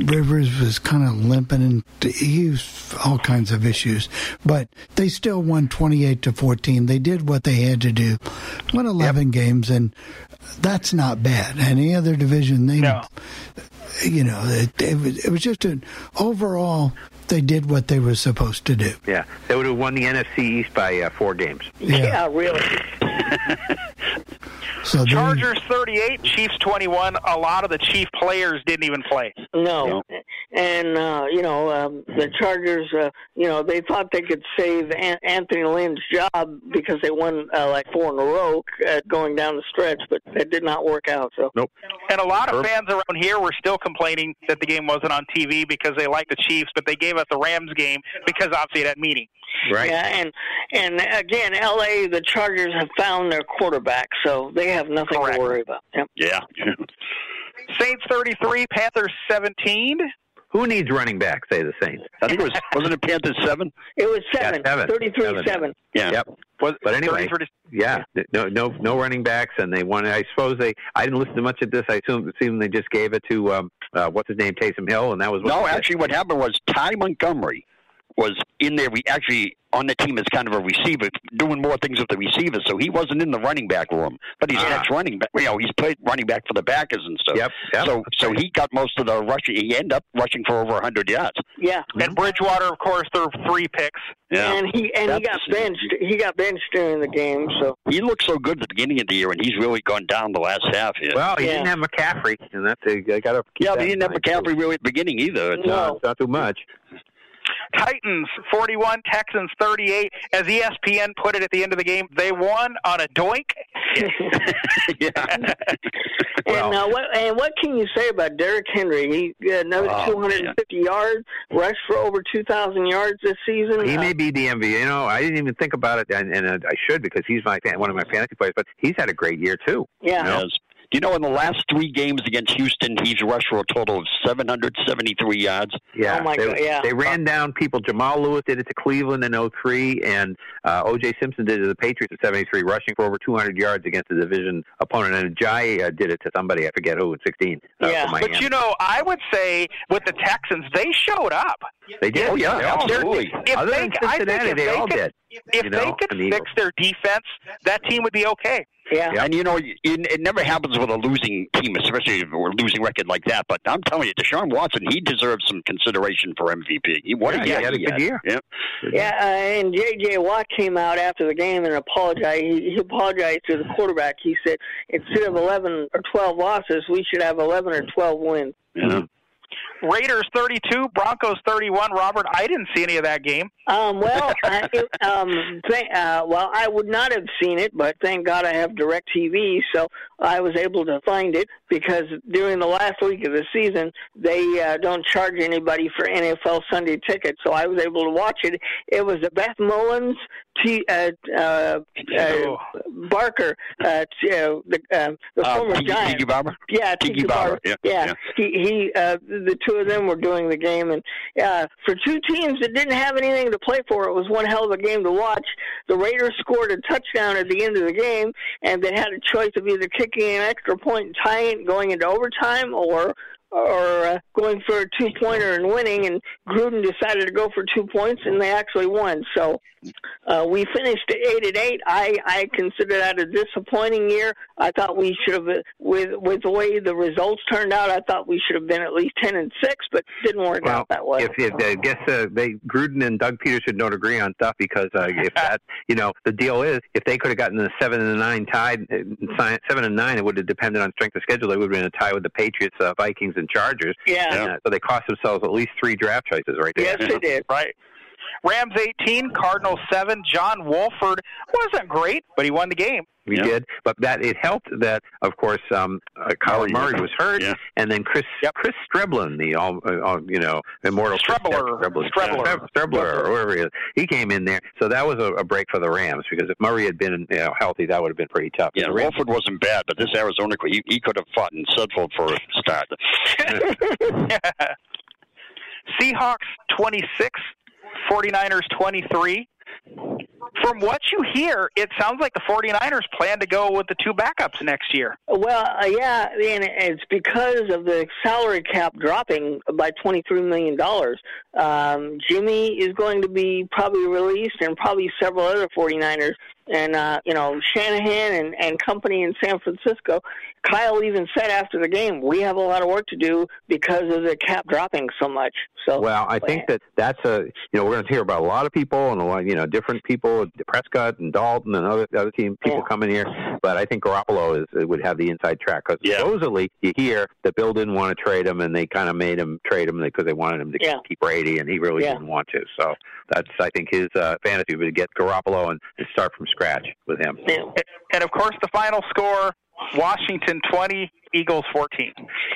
Rivers was kind of limping and he was all kinds of issues, but they still won 28 to 14. They did what they had to do, won 11 games, and that's not bad. Any other division, they, No. you know, it, it, was, it was just an overall, they did what they were supposed to do. Yeah, they would have won the NFC East by uh, four games. Yeah. Yeah, really. So they, Chargers 38, Chiefs 21. A lot of the Chief players didn't even play. No, and uh, you know um, the Chargers. Uh, you know they thought they could save An- Anthony Lynn's job because they won uh, like four in a row uh, going down the stretch, but that did not work out. So nope. And a lot of fans around here were still complaining that the game wasn't on TV because they liked the Chiefs, but they gave us the Rams game because obviously that meeting. Right. yeah, and and again, L.A. the Chargers have found their quarterback, so they have nothing Correct. to worry about. Yep. Yeah. Saints 33, Panthers 17. Who needs running back? Say the Saints. I think it was wasn't it Panthers seven? It was Yeah, seven, seven. 33 Seven. 7. Yeah. Yep. Was But anyway, 33 Yeah, no, no, no running backs, and they won. I suppose they. I didn't listen to much of this. I assume, assume they just gave it to um, uh, what's his name, Taysom Hill, and that was what No, they did. actually, what happened was Ty Montgomery was in there. We actually on the team as kind of a receiver, doing more things with the receivers. So he wasn't in the running back room, but he's Ah. ex running back. You know, he's played running back for the Packers and stuff. Yep. yep. So, so he got most of the rushing. He ended up rushing for over 100 yards. Yeah. And Bridgewater, of course, threw three picks. Yeah. And he and he got benched. He got benched during the game. So He looked so good at the beginning of the year, and he's really gone down the last half here. well, he Yeah. didn't have McCaffrey, and that's they got to. yeah, but he didn't have McCaffrey really at the beginning either. It's, No. No, it's not too much. Titans 41, Texans 38. As ESPN put it at the end of the game, they won on a doink. yeah. Well- and uh, what and what can you say about Derrick Henry? He got another Oh, 250 yards, rushed for over 2,000 yards this season. He Uh, may be the MVP. You know, I didn't even think about it, and, and uh, I should because he's my fan, one of my fantasy players. But he's had a great year too. yeah. No. Yes. Do you know in the last three games against Houston, he's rushed for a total of 773 yards? Yeah, Oh, my they, God, yeah. they ran down people. Jamal Lewis did it to Cleveland in 03, and uh, O.J. Simpson did it to the Patriots at 73, rushing for over 200 yards against a division opponent. And Jai uh, did it to somebody, I forget who, in 16. Uh, Yeah. But you know, I would say with the Texans, they showed up. they did. Oh, yeah, They all absolutely. If Other they, than I think if they, they all could, did. If you they could fix Eagles. their defense, that team would be okay. Yeah. Yeah. And you know, it, it never happens with a losing team, especially if we're a losing record like that. But I'm telling you, Deshaun Watson, he deserves some consideration for MVP. He, what Yeah, a he had a good year. Yeah. Yeah, uh, and J.J. Watt came out after the game and apologized. He, he apologized to the quarterback. He said, instead of 11 or 12 losses, we should have 11 or 12 wins. yeah. Raiders 32, Broncos 31. Robert, I didn't see any of that game. Um, well, I, it, um, th- uh, well, I would not have seen it, but thank God I have Direct TV, so I was able to find it because during the last week of the season, they uh, don't charge anybody for NFL Sunday tickets, so I was able to watch it. It was the Beth Mowins T, uh, uh, uh, Barker, uh, t- uh, the uh, the Uh, former Tiki, Giant. Tiki Barber? Yeah, Tiki Tiki Barber, Barber. yeah, yeah. yeah. He he. Uh, the two of them were doing the game, and uh, for two teams that didn't have anything to play for, it was one hell of a game to watch. The Raiders scored a touchdown at the end of the game, and they had a choice of either kicking an extra point and tying it, going into overtime, or or uh, going for a two pointer and winning. And Gruden decided to go for two points, and they actually won. So uh, we finished eight and eight. I I consider that a disappointing year. I thought we should have, with with the way the results turned out, I thought we should have been at least ten and six, but didn't work Well, out that way. if, if I guess uh, they Gruden and Doug Pederson don't agree on stuff because uh, if that you know the deal is if they could have gotten the seven and nine tied uh, seven and nine it would have depended on strength of schedule they would have been a tie with the Patriots uh, Vikings and Chargers yeah. and, uh, so they cost themselves at least three draft choices right there Yes, they did. Right. Rams 18, Cardinals 7. John Wolford wasn't great, but he won the game. we Yeah. did but that it helped that of course um uh, Kyler Murray. Murray was hurt Yeah. and then Chris Yep. Chris Streblin the all uh, uh, you know immortal Chris Strebler. Streblin Strebler. Streb- Strebler or whoever he is he came in there so that was a, a break for the Rams because if Murray had been you know healthy that would have been pretty tough Yeah, Wolford wasn't bad, but this Arizona, he, he could have fought in Sudfeld for a start. Seahawks 26, 49ers 23. From what you hear, it sounds like the 49ers plan to go with the two backups next year. Well, uh, yeah, and it's because of the salary cap dropping by twenty-three million dollars. Um, Jimmy is going to be probably released, and probably several other 49ers. And uh, you know Shanahan and, and company in San Francisco. Kyle even said after the game, "We have a lot of work to do because of the cap dropping so much." So Well, I think that that's a you know we're going to hear about a lot of people and a lot you know different people, Prescott and Dalton and other other team people Yeah. coming here. But I think Garoppolo is would have the inside track because Yeah. supposedly you hear that Bill didn't want to trade him and they kind of made him trade him because they wanted him to Yeah. keep Brady and he really Yeah. didn't want to. So that's I think his uh, fantasy would get Garoppolo and, start from scratch with him. And of course, the final score Washington 20, Eagles 14.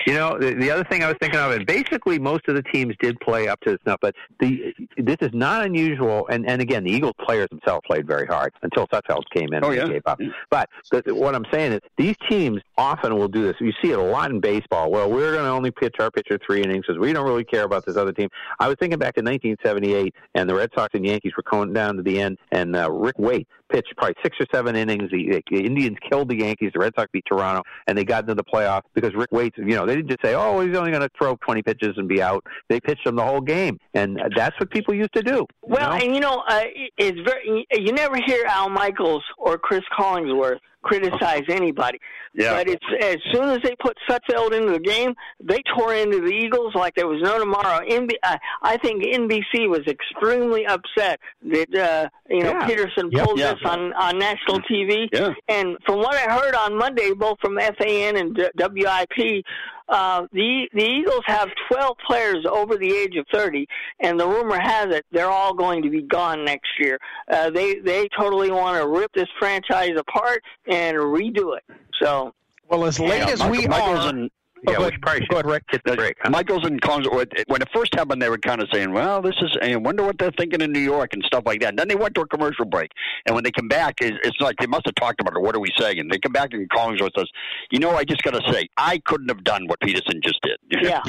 You know, the, the other thing I was thinking of, and basically most of the teams did play up to snuff, but the this is not unusual. And, and again, the Eagles players themselves played very hard until Sudfeld came in Oh, and yeah. gave up. But the, what I'm saying is these teams often will do this. You see it a lot in baseball. Well, we're going to only pitch our pitcher three innings because we don't really care about this other team. I was thinking back to 1978, and the Red Sox and Yankees were going down to the end, and uh, Rick Waits pitched probably six or seven innings. The, the Indians killed the Yankees. The Red Sox beat Toronto, and they got into the playoffs because Rick Waits, you know, they didn't just say, "Oh, he's only going to throw 20 pitches and be out." They pitched him the whole game, and that's what people used to do. Well, know? and you know, uh, it's very. You never hear Al Michaels or Cris Collinsworth criticize anybody. Yeah. But it's as soon as they put Sudfeld into the game, they tore into the Eagles like there was no tomorrow. NB, uh, I think NBC was extremely upset that uh, you know Yeah. Pederson Yep. pulled Yeah. this on on national TV. Yeah. And from what I heard on Monday, both from FAN and WIP, uh, the the Eagles have 12 players over the age of 30, and the rumor has it they're all going to be gone next year. Uh, they they totally want to rip this franchise apart and redo it. So Well, as late Yeah, as Michael- we Michael's are. and yeah, go we ahead. probably Go ahead, Rick. hit the break. Huh? Michaels and Collins, when it first happened, they were kind of saying, well, this is, I wonder what they're thinking in New York and stuff like that. And then they went to a commercial break. And when they come back, it's it's like they must have talked about it. What are we saying? And they come back and Collinsworth says, you know, I just got to say, I couldn't have done what Pederson just did. yeah,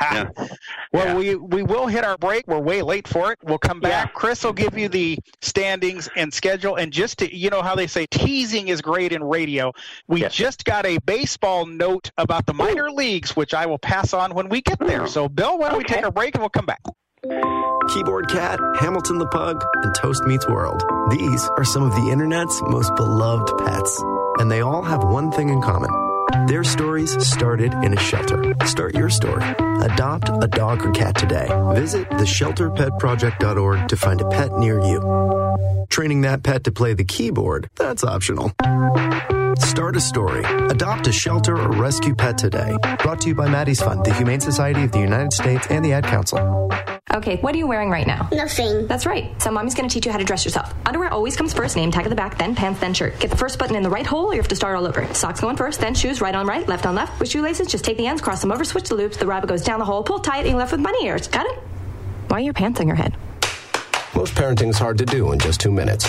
Yeah. Well, Yeah. we we will hit our break. We're way late for it. We'll come back. Yeah. Chris will give you the standings and schedule. And just to, you know how they say teasing is great in radio. We Yes. just got a baseball note about the minor leagues, which I will pass on when we get there. So, Bill, why don't we take a break and we'll come back? Keyboard Cat, Hamilton the Pug, and Toast Meets World. These are some of the internet's most beloved pets, and they all have one thing in common. Their stories started in a shelter. Start your story. Adopt a dog or cat today. Visit theshelterpetproject.org to find a pet near you. Training that pet to play the keyboard, that's optional. Start a story. Adopt a shelter or rescue pet today. Brought to you by Maddie's Fund, the Humane Society of the United States, and the Ad Council. Okay, what are you wearing right now? Nothing. That's right. So mommy's gonna teach you how to dress yourself. Underwear always comes first, name tag at the back, then pants, then shirt. Get the first button in the right hole, or you have to start all over. Socks going first, then shoes, right on right, left on left. With shoelaces, just take the ends, cross them over, switch the loops. The rabbit goes down the hole, pull tight, and you're left with bunny ears. Got it? Why are your pants on your head? Most parenting is hard to do in just two minutes.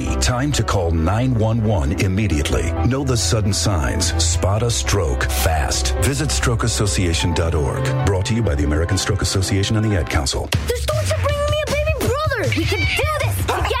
time to call 911 immediately. Know the sudden signs. Spot a stroke fast. Visit strokeassociation.org. Brought to you by the American Stroke Association and the Ad Council. The storks are bringing me a baby brother. We can do this together.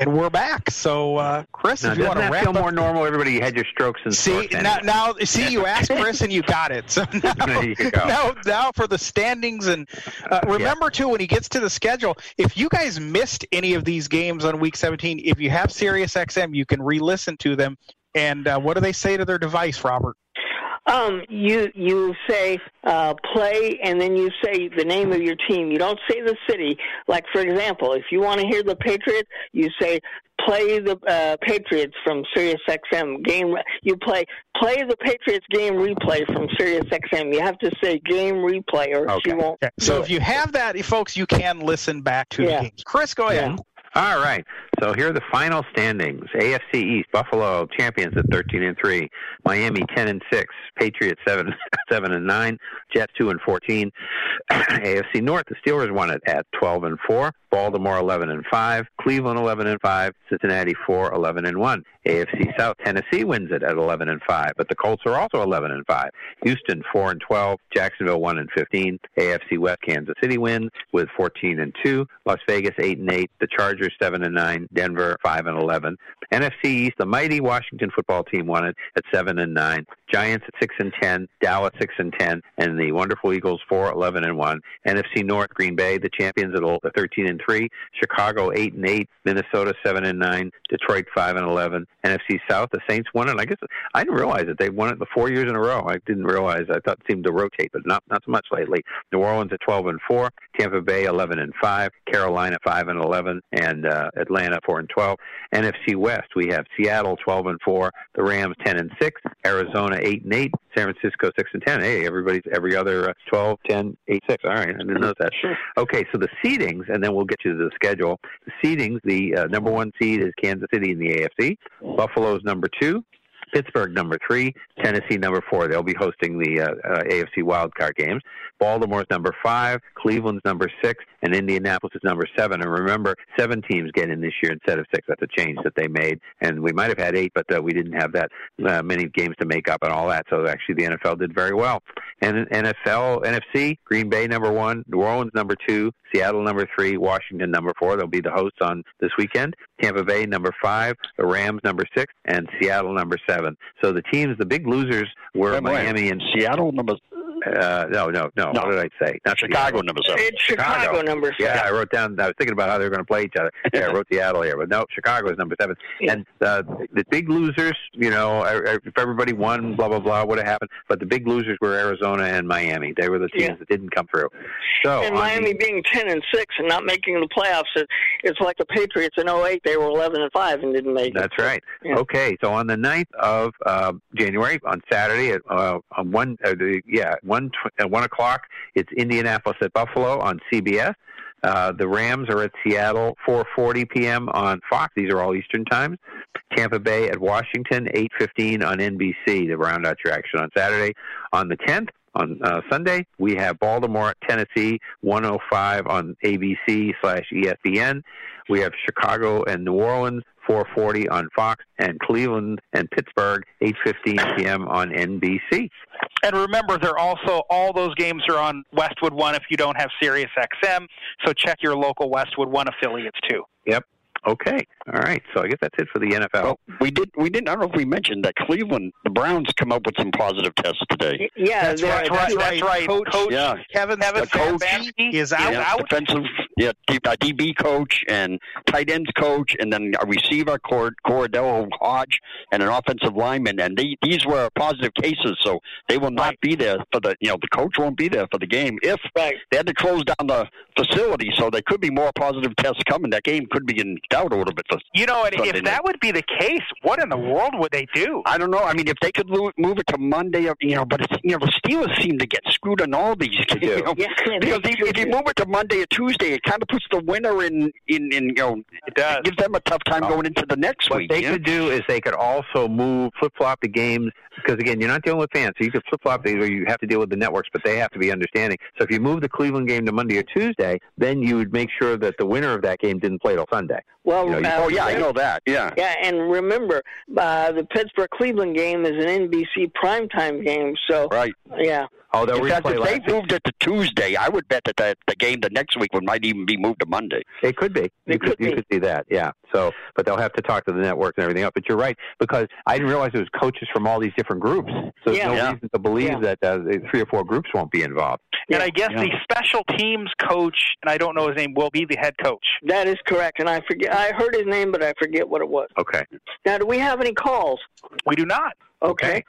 And we're back. So, uh, Chris, now, if you want to that wrap feel up, more normal? Everybody had your strokes and see now, now, see, you asked Chris and you got it. So now, There you go. now, now for the standings and uh, remember too when he gets to the schedule, if you guys missed any of these games on Week 17, if you have Sirius XM, you can re-listen to them. And uh, what do they say to their device, Robert? Um, you you say uh, play, and then you say the name of your team. You don't say the city. Like for example, if you want to hear the Patriots, you say play the uh, Patriots from Sirius XM game. You play play the Patriots game replay from Sirius XM. You have to say game replay, or Okay. she won't. Okay. So if it. you have that, folks, you can listen back to Yeah. the games. Chris, go ahead. Yeah. All right. So here are the final standings. AFC East, Buffalo champions at 13 and 3. Miami 10 and 6. Patriots 7 7 and 9. Jets 2 and 14. AFC North, the Steelers won it at 12 and 4. Baltimore 11 and 5. Cleveland 11 and 5. Cincinnati 4 11 and 1. AFC South, Tennessee wins it at 11 and 5, but the Colts are also 11 and 5. Houston 4 and 12. Jacksonville 1 and 15. AFC West, Kansas City wins with 14 and 2. Las Vegas 8 and 8. The Chargers 7 and 9. Denver 5 and 11. NFC East, the mighty Washington football team won it at 7 and 9. Giants at 6 and 10. Dallas 6 and 10. And the wonderful Eagles 4 11 and 1. NFC North, Green Bay, the champions at 13 and 3. Chicago 8 and 8. Minnesota 7 and 9. Detroit 5 and 11. NFC South, the Saints won it. I guess I didn't realize that they won it the four years in a row. I didn't realize. I thought it seemed to rotate, but not not so much lately. New Orleans at 12 and 4. Tampa Bay 11 and 5. Carolina 5 and 11. And uh, Atlanta 4 and 12. NFC West, we have Seattle 12 and 4. The Rams 10 and 6. Arizona 8 and 8. San Francisco 6 and 10. Hey, everybody's every other uh, 12, 10, 8, 6. All right, I didn't know that. Okay, so the seedings, and then we'll get you to the schedule. The seedings, the uh, number one seed is Kansas City in the AFC. Buffalo's number two. Pittsburgh number three, Tennessee number four. They'll be hosting the uh, uh, AFC wildcard games. Baltimore's number five, Cleveland's number six, and Indianapolis is number seven. And remember, seven teams get in this year instead of six. That's a change that they made. And we might have had eight, but uh, we didn't have that uh, many games to make up and all that. So actually, the NFL did very well. And NFL, NFC, Green Bay number one, New Orleans number two, Seattle number three, Washington number four. They'll be the hosts on this weekend. Tampa Bay number five, the Rams number six, and Seattle number seven. So the teams, the big losers were. Miami and Seattle number. Uh, no, no, no, No. What did I say? Not Chicago Seattle. number seven. It's Chicago, number seven. Yeah, I wrote down. I was thinking about how they were going to play each other. Yeah, I wrote Seattle here, but no, Chicago is number seven. And uh, the big losers, you know, uh, if everybody won, blah blah blah, what would have happened. But the big losers were Arizona and Miami. They were the teams Yeah. that didn't come through. So and Miami the- being ten and six and not making the playoffs, it, it's like the Patriots in 08. They were eleven and five and didn't make it. That's right. Yeah. Okay, so on the 9th of uh, January, on Saturday at uh, on one, uh, the, yeah, one tw- at one o'clock, it's Indianapolis at Buffalo on CBS. Uh, the Rams are at Seattle, 4:40 p.m. on Fox. These are all Eastern times. Tampa Bay at Washington, 8:15 on NBC. To round out your action on Saturday. On the 10th, on uh, Sunday, we have Baltimore at Tennessee, 105 on ABC slash ESPN. We have Chicago and New Orleans, 440 on Fox, and Cleveland and Pittsburgh, 8:15 p.m. on NBC. And remember, they're also all those games are on Westwood One if you don't have Sirius XM. So check your local Westwood One affiliates too. Yep. Okay, all right. So I guess that's it for the NFL. Well, we did. We didn't. I don't know if we mentioned that Cleveland, the Browns, come up with some positive tests today. Yeah, That's they're- right. That's right. right. Coach, Coach Yeah. Kevin The coach Stefanski is out. yeah, out. defensive, yeah, uh, DB coach and tight ends coach, and then a receiver, Cord- Cordell Hodge, and an offensive lineman. And they, these were positive cases, so they will not be there for the. You know, the coach won't be there for the game if Right. they had to close down the facility. So there could be more positive tests coming. That game could be in doubt a little bit. For You know, and Sunday if night. that would be the case, what in the world would they do? I don't know. I mean, if they could lo- move it to Monday, you know, but it's, you know, the Steelers seem to get screwed on all these. You know, Yeah, because they if, if you do. move it to Monday or Tuesday, it kind of puts the winner in, in, in you know, It does. gives them a tough time Oh. going into the next one. What week. they yeah? could do is they could also move flip flop the games because again you're not dealing with fans, so you could flip flop these, or you have to deal with the networks, but they have to be understanding. So if you move the Cleveland game to Monday or Tuesday, then you would make sure that the winner of that game didn't play till Sunday. Well, You know, you- uh, oh yeah, I know that. Yeah. Yeah, and remember, uh, the Pittsburgh Cleveland game is an NBC primetime game, so Right. yeah. Oh, they'll In fact, replay if they moved it to Tuesday, I would bet that the, the game the next week would might even be moved to Monday. It could be. You It could, could you be. could see that, yeah. So, but they'll have to talk to the networks and everything else. But you're right because I didn't realize it was coaches from all these different groups. So there's no Yeah. reason to believe Yeah. that uh, three or four groups won't be involved. And I guess Yeah. the special teams coach, and I don't know his name, will be the head coach. That is correct, and I forget. I heard his name, but I forget what it was. Okay. Now, do we have any calls? We do not. Okay.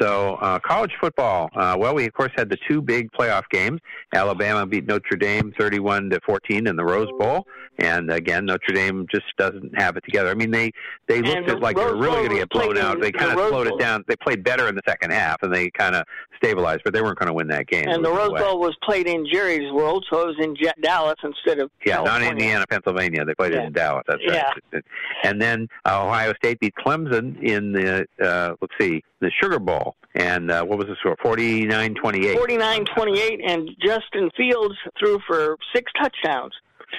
So, uh, college football. Uh, well, we of course had the two big playoff games. Alabama beat Notre Dame 31 to 14 in the Rose Bowl, and again, Notre Dame just doesn't have it together. I mean, they they looked And like they were really going to get blown out. They the kind of Rose slowed Bowl. it down. They played better in the second half, and they kind of stabilized, but they weren't going to win that game. And the Rose. Bowl was played in Jerry's World, so it was in Dallas instead of Yeah, not Indiana, Pennsylvania. They played it in Dallas. That's Yeah. right. And then uh, Ohio State beat Clemson in the uh, let's see the Sugar Bowl. And uh, what was the score? 49-28. 49-28, and Justin Fields threw for six touchdowns.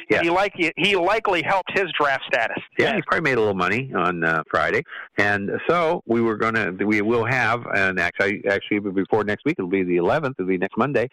Yeah. He like he likely helped his draft status. Yeah, he probably made a little money on uh, Friday, and so we were going to. We will have, and actually, actually before next week, it'll be the 11th. It'll be next Monday.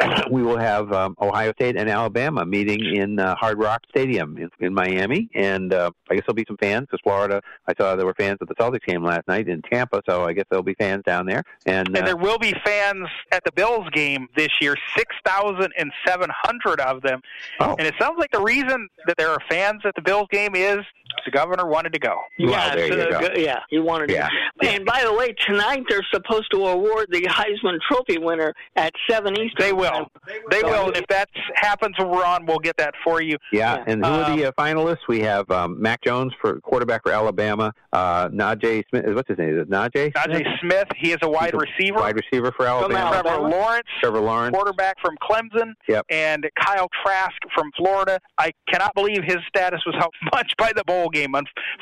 we will have um, Ohio State and Alabama meeting in uh, Hard Rock Stadium in, in Miami, and uh, I guess there'll be some fans because Florida. I saw there were fans at the Celtics game last night in Tampa, so I guess there'll be fans down there. And, And uh, there will be fans at the Bills game this year, 6,700 of them. Oh. And it sounds like the reason that there are fans at the Bills game is the governor wanted to go. yeah, there so you go. yeah, he wanted Yeah. to. And by the way, tonight they're supposed to award the Heisman Trophy winner at seven Eastern. They will. time. They will. And if that happens when we're on, we'll get that for you. Yeah, Yeah. and who are the uh, finalists? We have um, Mac Jones for quarterback for Alabama. Uh, Najee Smith. What's his name? Is it Najee? Najee Smith, he is a wide He's a receiver. Wide receiver for Alabama. Trevor Alabama. Lawrence, Trevor Lawrence. quarterback from Clemson, Yep. and Kyle Trask from Florida. I cannot believe his status was helped much by the bowl game.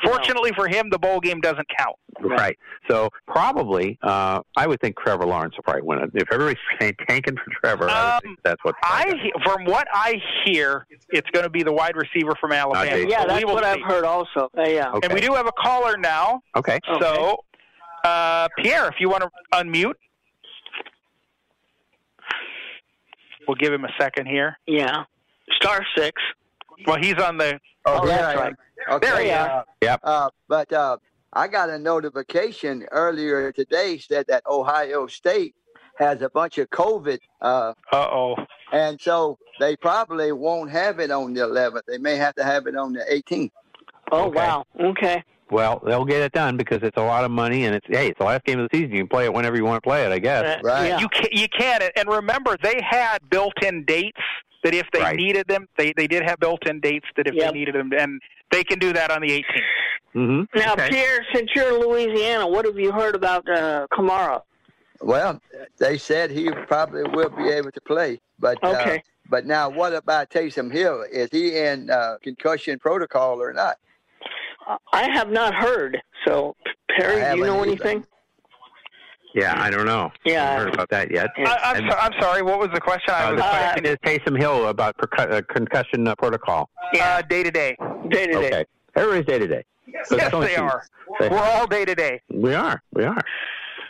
Unfortunately for him, the bowl game doesn't count. Right. So probably, uh, I would think Trevor Lawrence will probably win it. If everybody's tanking for Trevor, I would Um, think that's what. I, from what I hear, it's going to be the wide receiver from Alabama. Najee. Yeah, So we that's will what I've heard also. Uh, yeah. Okay. And we do have a caller now. Okay. So, uh, Pierre, if you want to unmute, we'll give him a second here. Yeah. Star six. Well, he's on the. Oh, there that's I right. Okay. There you uh, are. Yep. Uh, but uh, I got a notification earlier today said that Ohio State has a bunch of COVID, uh, Uh oh. and so they probably won't have it on the 11th. They may have to have it on the 18th. Oh Okay. wow. Okay. Well, they'll get it done because it's a lot of money, and it's hey, it's the last game of the season. You can play it whenever you want to play it, I guess. Uh, Right. Yeah. You can, you can, and remember they had built-in dates that if they Right. needed them, they they did have built-in dates that if Yep. they needed them, and they can do that on the 18th. Mm-hmm. Now, okay. Pierre, since you're in Louisiana, what have you heard about uh, Kamara? Well, they said he probably will be able to play, but uh, but now what about Taysom Hill? Is he in uh, concussion protocol or not? I have not heard. So, Perry, do you know either. anything? Yeah, I don't know. Yeah. I haven't heard about that yet. I, I'm, And- so, I'm sorry. What was the question? I Uh, was the question is Taysom Hill about percu- uh, concussion uh, protocol. Yeah, day to day. Day to day. Okay. Everybody's day to day. So Yes, they two. are. They- We're all day to day. We are. We are.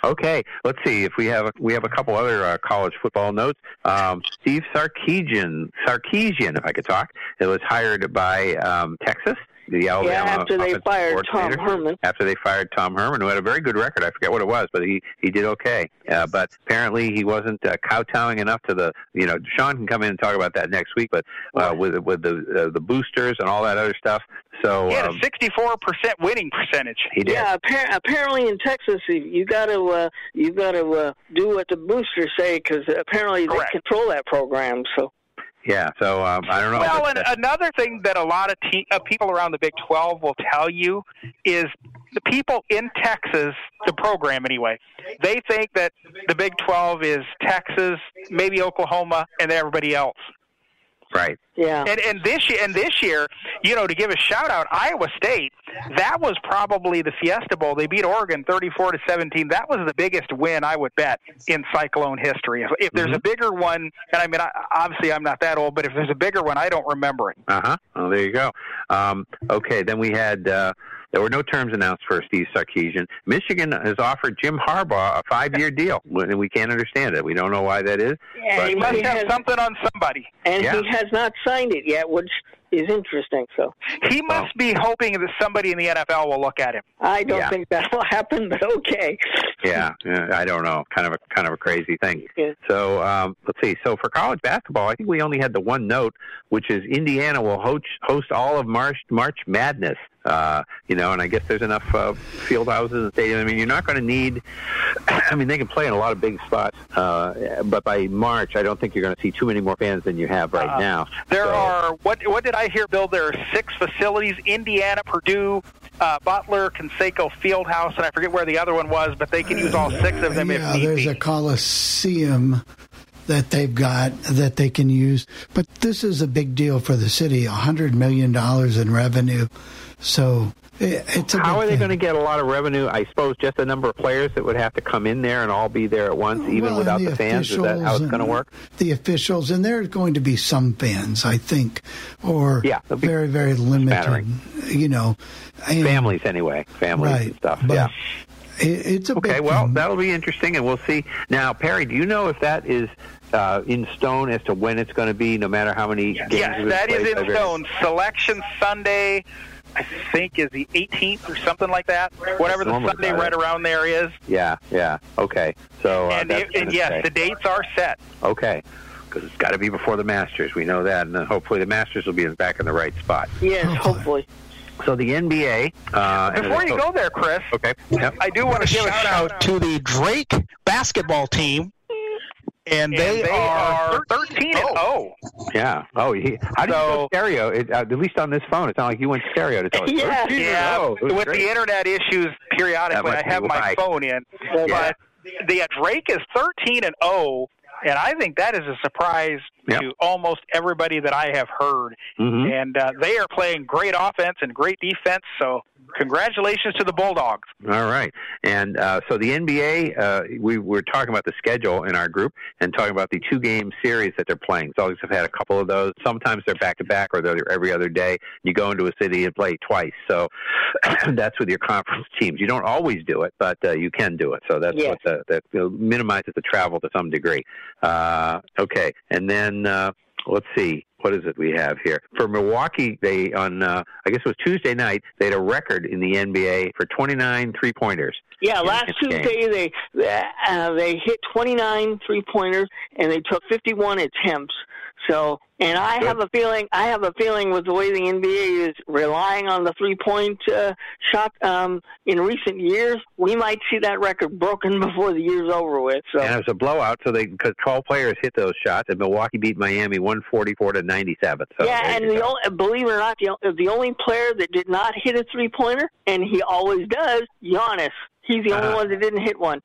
Okay, let's see if we have a, we have a couple other uh, college football notes. Um, Steve Sarkisian, Sarkisian, if I could talk, it was hired by um, Texas, the Alabama after they fired Tom. Herman. After they fired Tom Herman, who had a very good record. I forget what it was, but he he did okay. Uh, but apparently he wasn't uh, kowtowing enough to the you know Sean can come in and talk about that next week. But uh, with with the uh, the boosters and all that other stuff. So He had um, a 64% winning percentage. he did. Yeah, appar- apparently in Texas, you- you got to uh, you got to uh, do what the boosters say because apparently Correct. they control that program. So Yeah. So um, I don't know. Well, and another thing that a lot of te- uh, people around the Big 12 will tell you is the people in Texas, the program anyway, they think that the Big 12 is Texas, maybe Oklahoma, and everybody else. Right. yeah, And and this year, and this year, you know, to give a shout out, Iowa State, that was probably the Fiesta Bowl. They beat Oregon 34 to 17. That was the biggest win I would bet in Cyclone history. If, if there's a bigger one, and I mean, I, obviously I'm not that old, but if there's a bigger one, I don't remember it. Uh huh. Oh, there you go. Um, okay, then we had uh, there were no terms announced for Steve Sarkisian. Michigan has offered Jim Harbaugh a five-year deal, and we can't understand it. We don't know why that is. and But- he, Must have has, something on somebody. and Yeah. he has not signed it yet, which is interesting. So He must be hoping that somebody in the NFL will look at him. I don't Yeah. think that will happen, but okay. Yeah, yeah, I don't know. Kind of a kind of a crazy thing. Yeah. So um, let's see. So for college basketball, I think we only had the one note, which is Indiana will host host all of March March Madness. Uh, you know, and I guess there's enough uh, field houses and stadiums. I mean, you're not going to need. I mean, they can play in a lot of big spots, uh, but by March, I don't think you're going to see too many more fans than you have right Uh, now. There So- are what what did I hear, Bill? There are six facilities: Indiana, Purdue, uh, Butler, Conseco Fieldhouse, and I forget where the other one was, but they can use all six of them yeah, if need there's be. a Coliseum that they've got that they can use. But this is a big deal for the city, a hundred million dollars in revenue. So it, it's a How are they thing. going to get a lot of revenue? I suppose just the number of players that would have to come in there and all be there at once, even Well, without and the, fans. Is that how it's going to work? The officials, and there's going to be some fans, I think, or Yeah, very, very limited. smattering. You know, and Families, anyway, families Right, and stuff. but yeah. it, it's a Okay, big well, thing. that'll be interesting, and we'll see. Now, Perry, do you know if that is uh, in stone as to when it's going to be, no matter how many games? Yes, have that is in stone. Selection Sunday, I think, is the 18th or something like that. Whatever the Sunday right it. around there is. Yeah, yeah. Okay, so uh, and it, and yes, the dates are set. okay, because it's got to be before the Masters. We know that, and then hopefully the Masters will be back in the right spot. Yes, hopefully. So the NBA. Uh, Before you go there, Chris, Okay. Yep. I do want to give a shout out to the Drake basketball team. And they, are 13 and 0. Yeah. Oh, he, how do you go stereo? It, uh, at least on this phone, it's not like you went stereo to tell us. Yeah. Yeah, oh, with great. the internet issues periodically, I have my phone in. Yeah. But the uh, Drake is 13 and 0, and I think that is a surprise Yep. to almost everybody that I have heard. Mhm. And uh, they are playing great offense and great defense. So congratulations to the Bulldogs. All right. And uh, so the NBA, uh, we were talking about the schedule in our group and talking about the two game series that they're playing. Celtics have had a couple of those. Sometimes they're back to back or they're every other day. You go into a city and play twice. So that's with your conference teams. You don't always do it, but uh, you can do it. So that's Yes. what the, that you know, minimizes the travel to some degree. Uh, okay. And then uh, let's see. What is it we have here for Milwaukee? They on uh, I guess it was Tuesday night. They had a record in the NBA for 29 three pointers. Yeah, last this game. Tuesday they uh, they hit 29 three pointers and they took 51 attempts. So, and I Good. have a feeling I have a feeling with the way the NBA is relying on the three point uh, shot um, in recent years, we might see that record broken before the year's over with. So, And it was a blowout, so they because 12 players hit those shots, and Milwaukee beat Miami 144 to 97. So yeah, and the go. only, believe it or not, the, the only player that did not hit a three pointer, and he always does, Giannis. He's the only Uh-huh. one that didn't hit one.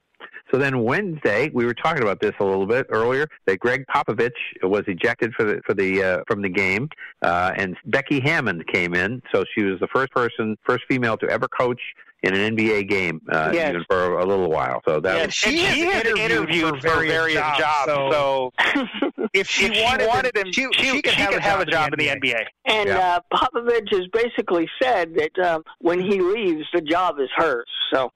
So then Wednesday, we were talking about this a little bit earlier. That Gregg Popovich was ejected for the for the uh, from the game, uh, and Becky Hammond came in. So she was the first person, first female to ever coach in an NBA game, uh, Yes. even for a little while. So that And was, she, had interviewed, for various, jobs. So, if she, she wanted, wanted him, she, she, she could have, a job in the NBA. And Yeah. uh, Popovich has basically said that um, when he leaves, the job is hers. So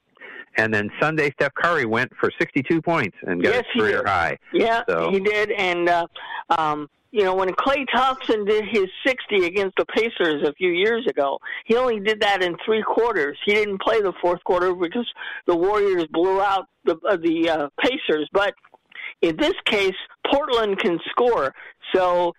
and then Sunday, Steph Curry went for 62 points and got Yes, a career high. yeah, So- he did. And uh, um, you know, when Klay Thompson did his 60 against the Pacers a few years ago, he only did that in three quarters. He didn't play the fourth quarter because the Warriors blew out the uh, the uh, Pacers. But in this case, Portland can score. So,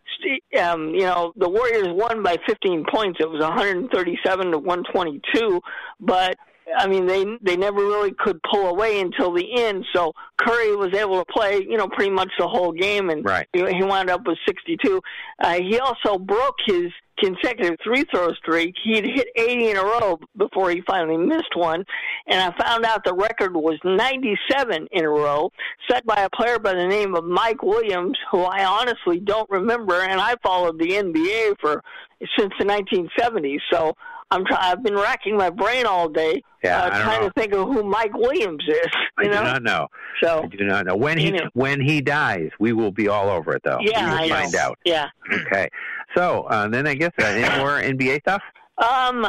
um, you know, the Warriors won by 15 points. It was 137 to 122, but I mean, they they never really could pull away until the end. So Curry was able to play, you know, pretty much the whole game, and right. he, he wound up with 62. Uh, he also broke his consecutive three throw streak. He'd hit 80 in a row before he finally missed one, and I found out the record was 97 in a row, set by a player by the name of Mike Williams, who I honestly don't remember, and I followed the NBA for since the 1970s. So I'm try- I've been racking my brain all day Yeah, uh, trying know. to think of who Mike Williams is. You I know? do not know. So I do not know when he know. when he dies. We will be all over it, though. yeah, we will I know. out. Yeah. Okay. So uh, then I guess uh, any more NBA stuff? Um,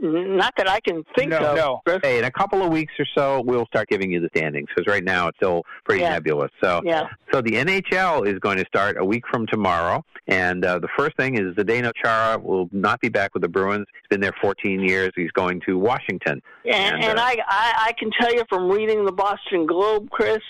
not that I can think of. Chris. Hey, in a couple of weeks or so, we'll start giving you the standings because right now it's still pretty Yeah. nebulous. So, Yeah. so the NHL is going to start a week from tomorrow, and uh, the first thing is Zdeno Chara will not be back with the Bruins. He's been there 14 years. He's going to Washington. And, and uh, I, I, I can tell you from reading the Boston Globe, Chris,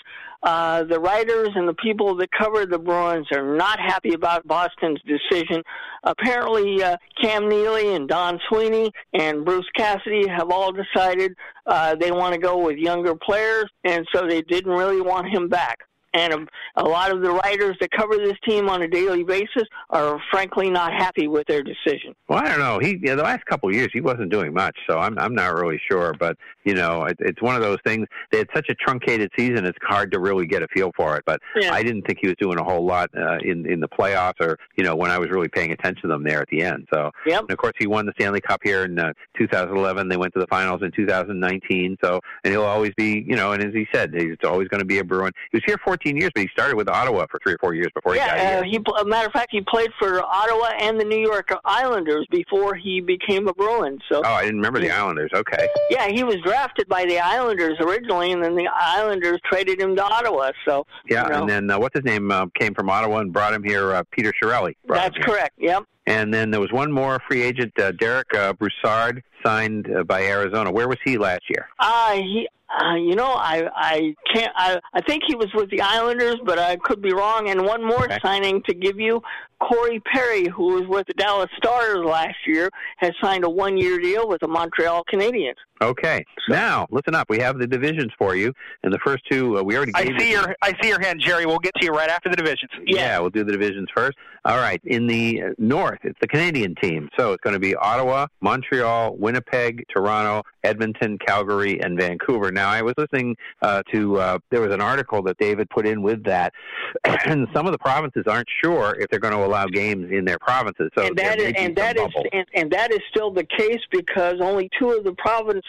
uh, the writers and the people that cover the Bruins are not happy about Boston's decision. Apparently, uh, Cam Neely and Don Sweeney and Bruce Cassidy have all decided uh, they want to go with younger players, and so they didn't really want him back. And a, a lot of the writers that cover this team on a daily basis are frankly not happy with their decision. Well, I don't know. He yeah, the last couple of years he wasn't doing much, so I'm I'm not really sure. But you know, it, it's one of those things. They had such a truncated season; it's hard to really get a feel for it. But Yeah. I didn't think he was doing a whole lot uh, in in the playoffs, or you know, when I was really paying attention to them there at the end. So, Yep. and of course, he won the Stanley Cup here in uh, 2011. They went to the finals in 2019. So, and he'll always be, you know, and as he said, he's always going to be a Bruin. He was here 14 years, but he started with Ottawa for three or four years before he got Yeah, here. uh, he. A matter of fact, he played for Ottawa and the New York Islanders before he became a Bruin. So, Oh, I didn't remember the Islanders. Okay. yeah, he was drafted by the Islanders originally, and then the Islanders traded him to Ottawa. So, Yeah, you know, and then uh, what's his name uh, came from Ottawa and brought him here. Uh, Peter Chiarelli. that's correct. Yep. And then there was one more free agent, uh, Derek uh, Brassard, signed uh, by Arizona. Where was he last year? Uh, he, uh, you know, I, I can't. I, I think he was with the Islanders, but I could be wrong. And one more signing to give you, Corey Perry, who was with the Dallas Stars last year, has signed a one-year deal with the Montreal Canadiens. Okay. Now, listen up. We have the divisions for you, and the first two uh, we already I see you. your I see your hand, Jerry. We'll get to you right after the divisions. Yeah, we'll do the divisions first. All right. In the uh, north, it's the Canadian team. So it's going to be Ottawa, Montreal, Winnipeg, Toronto, Edmonton, Calgary, and Vancouver. Now, I was listening uh, to, uh, there was an article that David put in with that, and some of the provinces aren't sure if they're going to allow games in their provinces. So and there that may is be and that is and, and that is still the case because only two of the provinces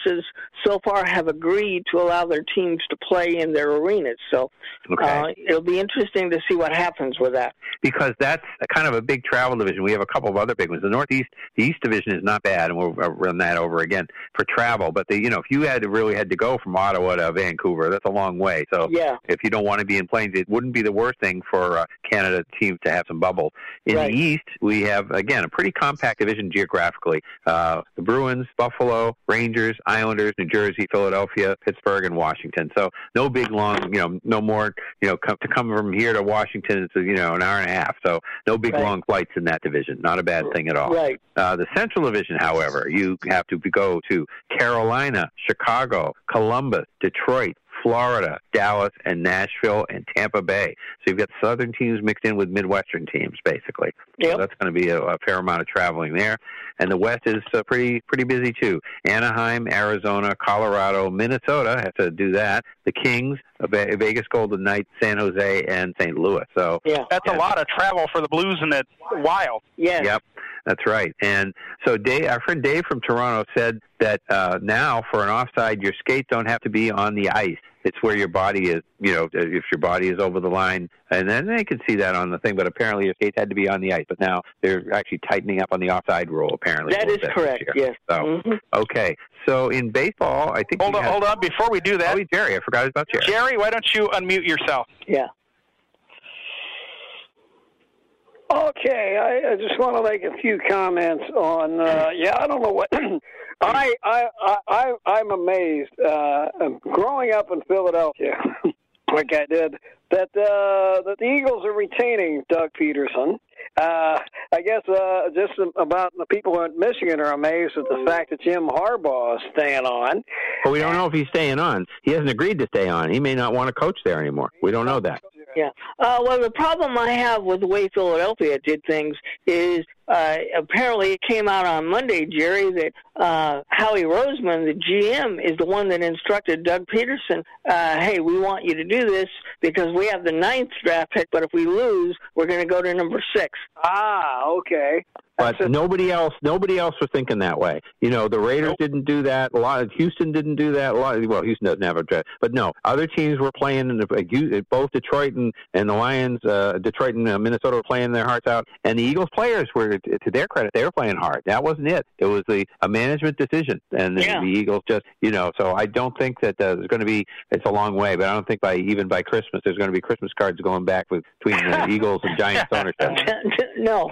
so far have agreed to allow their teams to play in their arenas. So Okay. uh, it'll be interesting to see what happens with that. because that's a kind of a big travel division. We have a couple of other big ones. The Northeast, the East Division is not bad, and we'll uh, run that over again for travel. But the, you know, if you had to really had to go from Ottawa to Vancouver, that's a long way. So Yeah. if you don't want to be in planes, it wouldn't be the worst thing for uh, Canada teams to have some bubbles. In Right. the East, we have again a pretty compact division geographically. Uh, the Bruins, Buffalo, Rangers, Islanders, New Jersey, Philadelphia, Pittsburgh, and Washington. So no big long, you know, no more, you know, come, to come from here to Washington, it's you know an hour and a half. So no big Right. long flights in that division. Not a bad thing at all. Right. Uh, the Central Division, however, you have to go to Carolina, Chicago, Columbus, Detroit, Florida, Dallas, and Nashville and Tampa Bay. So you've got Southern teams mixed in with Midwestern teams, basically. So that's going to be a, a fair amount of traveling there. And the West is uh, pretty pretty busy too. Anaheim, Arizona, Colorado, Minnesota have to do that. The Kings, uh, Ve- Vegas Golden Knights, San Jose, and St. Louis. So Yeah. That's a lot of travel for the Blues and the Wild. Yes. Yep, that's right. And so Dave, our friend Dave from Toronto said that uh, now for an offside, your skates don't have to be on the ice. It's where your body is, you know, if your body is over the line. And then they could see that on the thing, but apparently your skates had to be on the ice. But now they're actually tightening up on the offside rule, apparently. a That little is bit this correct. Yes. So, Mhm. okay. So in baseball, I think Hold on, had- hold on. Before we do that, Oh, Jerry, I forgot about Jerry. Jerry, why don't you unmute yourself? Yeah. Okay, I, I just want to make a few comments on. Uh, yeah, I don't know what. I I I I'm amazed. Uh, growing up in Philadelphia, like I did, that uh, that the Eagles are retaining Doug Pederson. Uh, I guess uh, just about the people in Michigan are amazed at the fact that Jim Harbaugh is staying on. But we don't know if he's staying on. He hasn't agreed to stay on. He may not want to coach there anymore. We don't know that. Yeah. Uh, well, the problem I have with the way Philadelphia did things is uh, apparently it came out on Monday, Jerry, that uh, Howie Roseman, the GM, is the one that instructed Doug Pederson, uh, hey, we want you to do this because we have the ninth draft pick, but if we lose, we're going to go to number six. Ah, okay. But nobody else, nobody else was thinking that way. You know, the Raiders didn't do that. A lot of Houston didn't do that. A lot. Of, well, Houston doesn't have a draft, but no, other teams were playing. In the, like, both Detroit and, and the Lions, uh, Detroit and uh, Minnesota were playing their hearts out, and the Eagles players were, to their credit, they were playing hard. That wasn't it. It was the a management decision, and the, Yeah. the Eagles just, you know. So I don't think that uh, there's going to be. It's a long way, but I don't think by even by Christmas there's going to be Christmas cards going back with, between the Eagles and Giants ownership. no.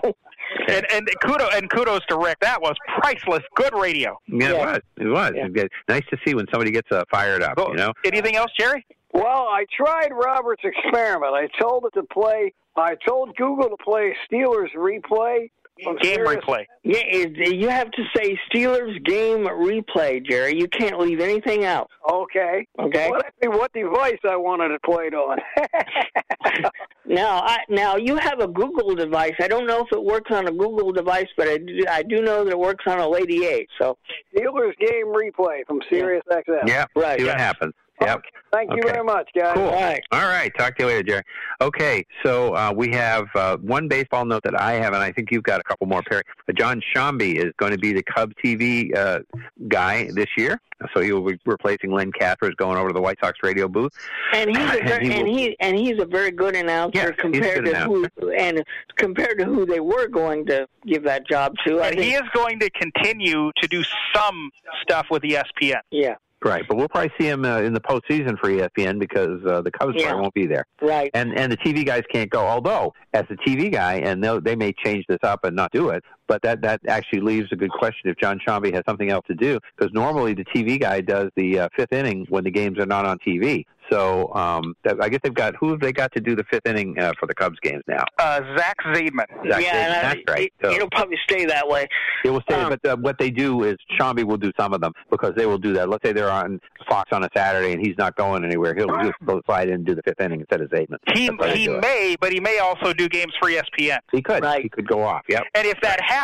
And, and kudos and kudos to Rick. That was priceless. Good radio. Yeah, it was. It was. It's good. Nice to see when somebody gets uh, fired up. You know. Anything else, Jerry? Well, I tried Robert's experiment. I told it to play. I told Google to play Steelers replay. From Game replay. Yeah, it, you have to say Steelers game replay, Jerry. You can't leave anything out. Okay. Okay. What, what device I wanted to play it played on? Now, I, now you have a Google device. I don't know if it works on a Google device, but I do, I do know that it works on a Lady 8. So Steelers game replay from Sirius XM. Yeah. Right. See what happens. Yep. Thank you Okay. very much, guys. Cool. All right. Talk to you later, Jerry. Okay. So uh, we have uh, one baseball note that I have, and I think you've got a couple more. Perry. Uh, Jon Sciambi is going to be the Cubs TV uh, guy this year. So he will be replacing Len Kasper's going over to the White Sox radio booth. and he's a And very, he and he and he's a very good announcer Yes, compared good to who and compared to who they were going to give that job to. I And he is going to continue to do some stuff with ESPN. yeah, Right, but we'll probably see him uh, in the postseason for ESPN because uh, the Cubs Yeah. probably won't be there. right. And and the TV guys can't go. Although, as a TV guy, and they'll, they may change this up and not do it, but that that actually leaves a good question if Jon Sciambi has something else to do because normally the TV guy does the uh, fifth inning when the games are not on TV. So um, that, I guess they've got who have they got to do the fifth inning uh, for the Cubs games now? Uh, Zach Zaidman. Zach yeah, Zaidman, that's right. It, So- it'll probably stay that way. It will stay, Um, but uh, what they do is Sciambi will do some of them because they will do that. Let's say they're on Fox on a Saturday and he's not going anywhere. He'll just go slide in and do the fifth inning instead of Zaidman. He That's he may, but he may also do games for E ESPN. He could. He could go off. Yep. And if that happens,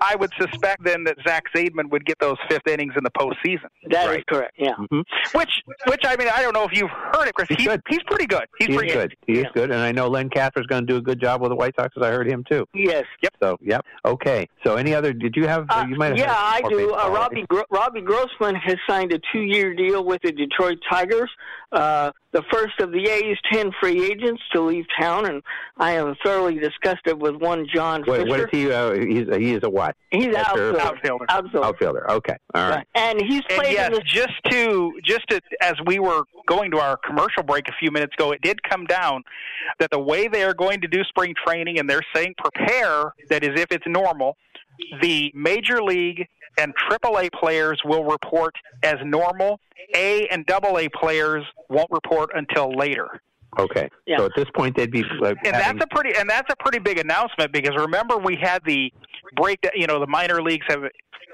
I would suspect then that Zach Zaidman would get those fifth innings in the postseason. That is correct. Yeah. Mm-hmm. Which, which I mean, I don't know if you've heard it, Chris. He's he's, pretty good. He's He is pretty good. He is good, and I know Len Kasper's going to do a good job with the White Sox, as I heard him too. Yes. Yep. So, yep. Okay. So, any other? Did you have? you might have. Yeah, I do. baseball, Uh. Robbie Gro- Robbie Grossman has signed a two-year deal with the Detroit Tigers. Uh, the first of the A's ten free agents to leave town, and I am thoroughly disgusted with one John What, Fisher. what is he? Uh, he's he is a what? He's Catcher? outfielder. Outfielder. Outfielder. Okay. All right. And he's And played yes, in the just to just to, as we were going to our commercial break a few minutes ago, it did come down that the way they are going to do spring training, and they're saying prepare that is if it's normal. The major league and AAA players will report as normal. A and Double A players won't report until later. Okay. Yeah. So at this point, they'd be. Uh, and having, that's a pretty and that's a pretty big announcement because remember we had the break you know the minor leagues have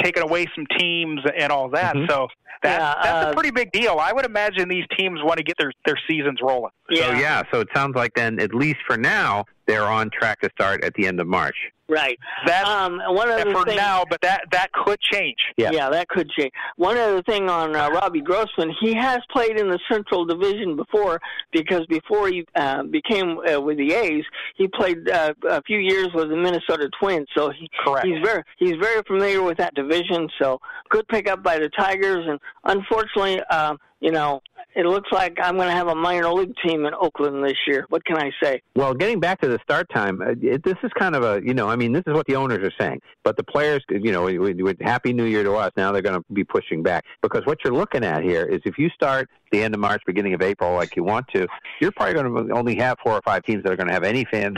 taken away some teams and all that Mm-hmm. so that, Yeah, that's uh, a pretty big deal i would imagine these teams want to get their their seasons rolling Yeah. So yeah. So it sounds like then, at least for now, they're on track to start at the end of March. Right. That's um, one other for thing, now but that that could change Yeah. Yeah, that could change. One other thing on uh, Robbie Grossman, he has played in the Central Division before because before he uh, became uh, with the A's, he played uh, a few years with the Minnesota Twins. So he, Correct. he's very he's very familiar with that division. So good pickup by the Tigers, and unfortunately, um, you know, it looks like I'm going to have a minor league team in Oakland this year. What can I say? Well, getting back to the start time, uh, it, this is kind of a, you know, I mean, this is what the owners are saying. But the players, you know, with, with Happy New Year to us, now they're going to be pushing back. Because what you're looking at here is if you start the end of March, beginning of April, like you want to, you're probably going to only have four or five teams that are going to have any fans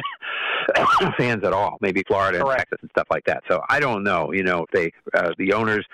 fans at all. Maybe Florida and Texas and stuff like that. So I don't know. You know, if they uh, the owners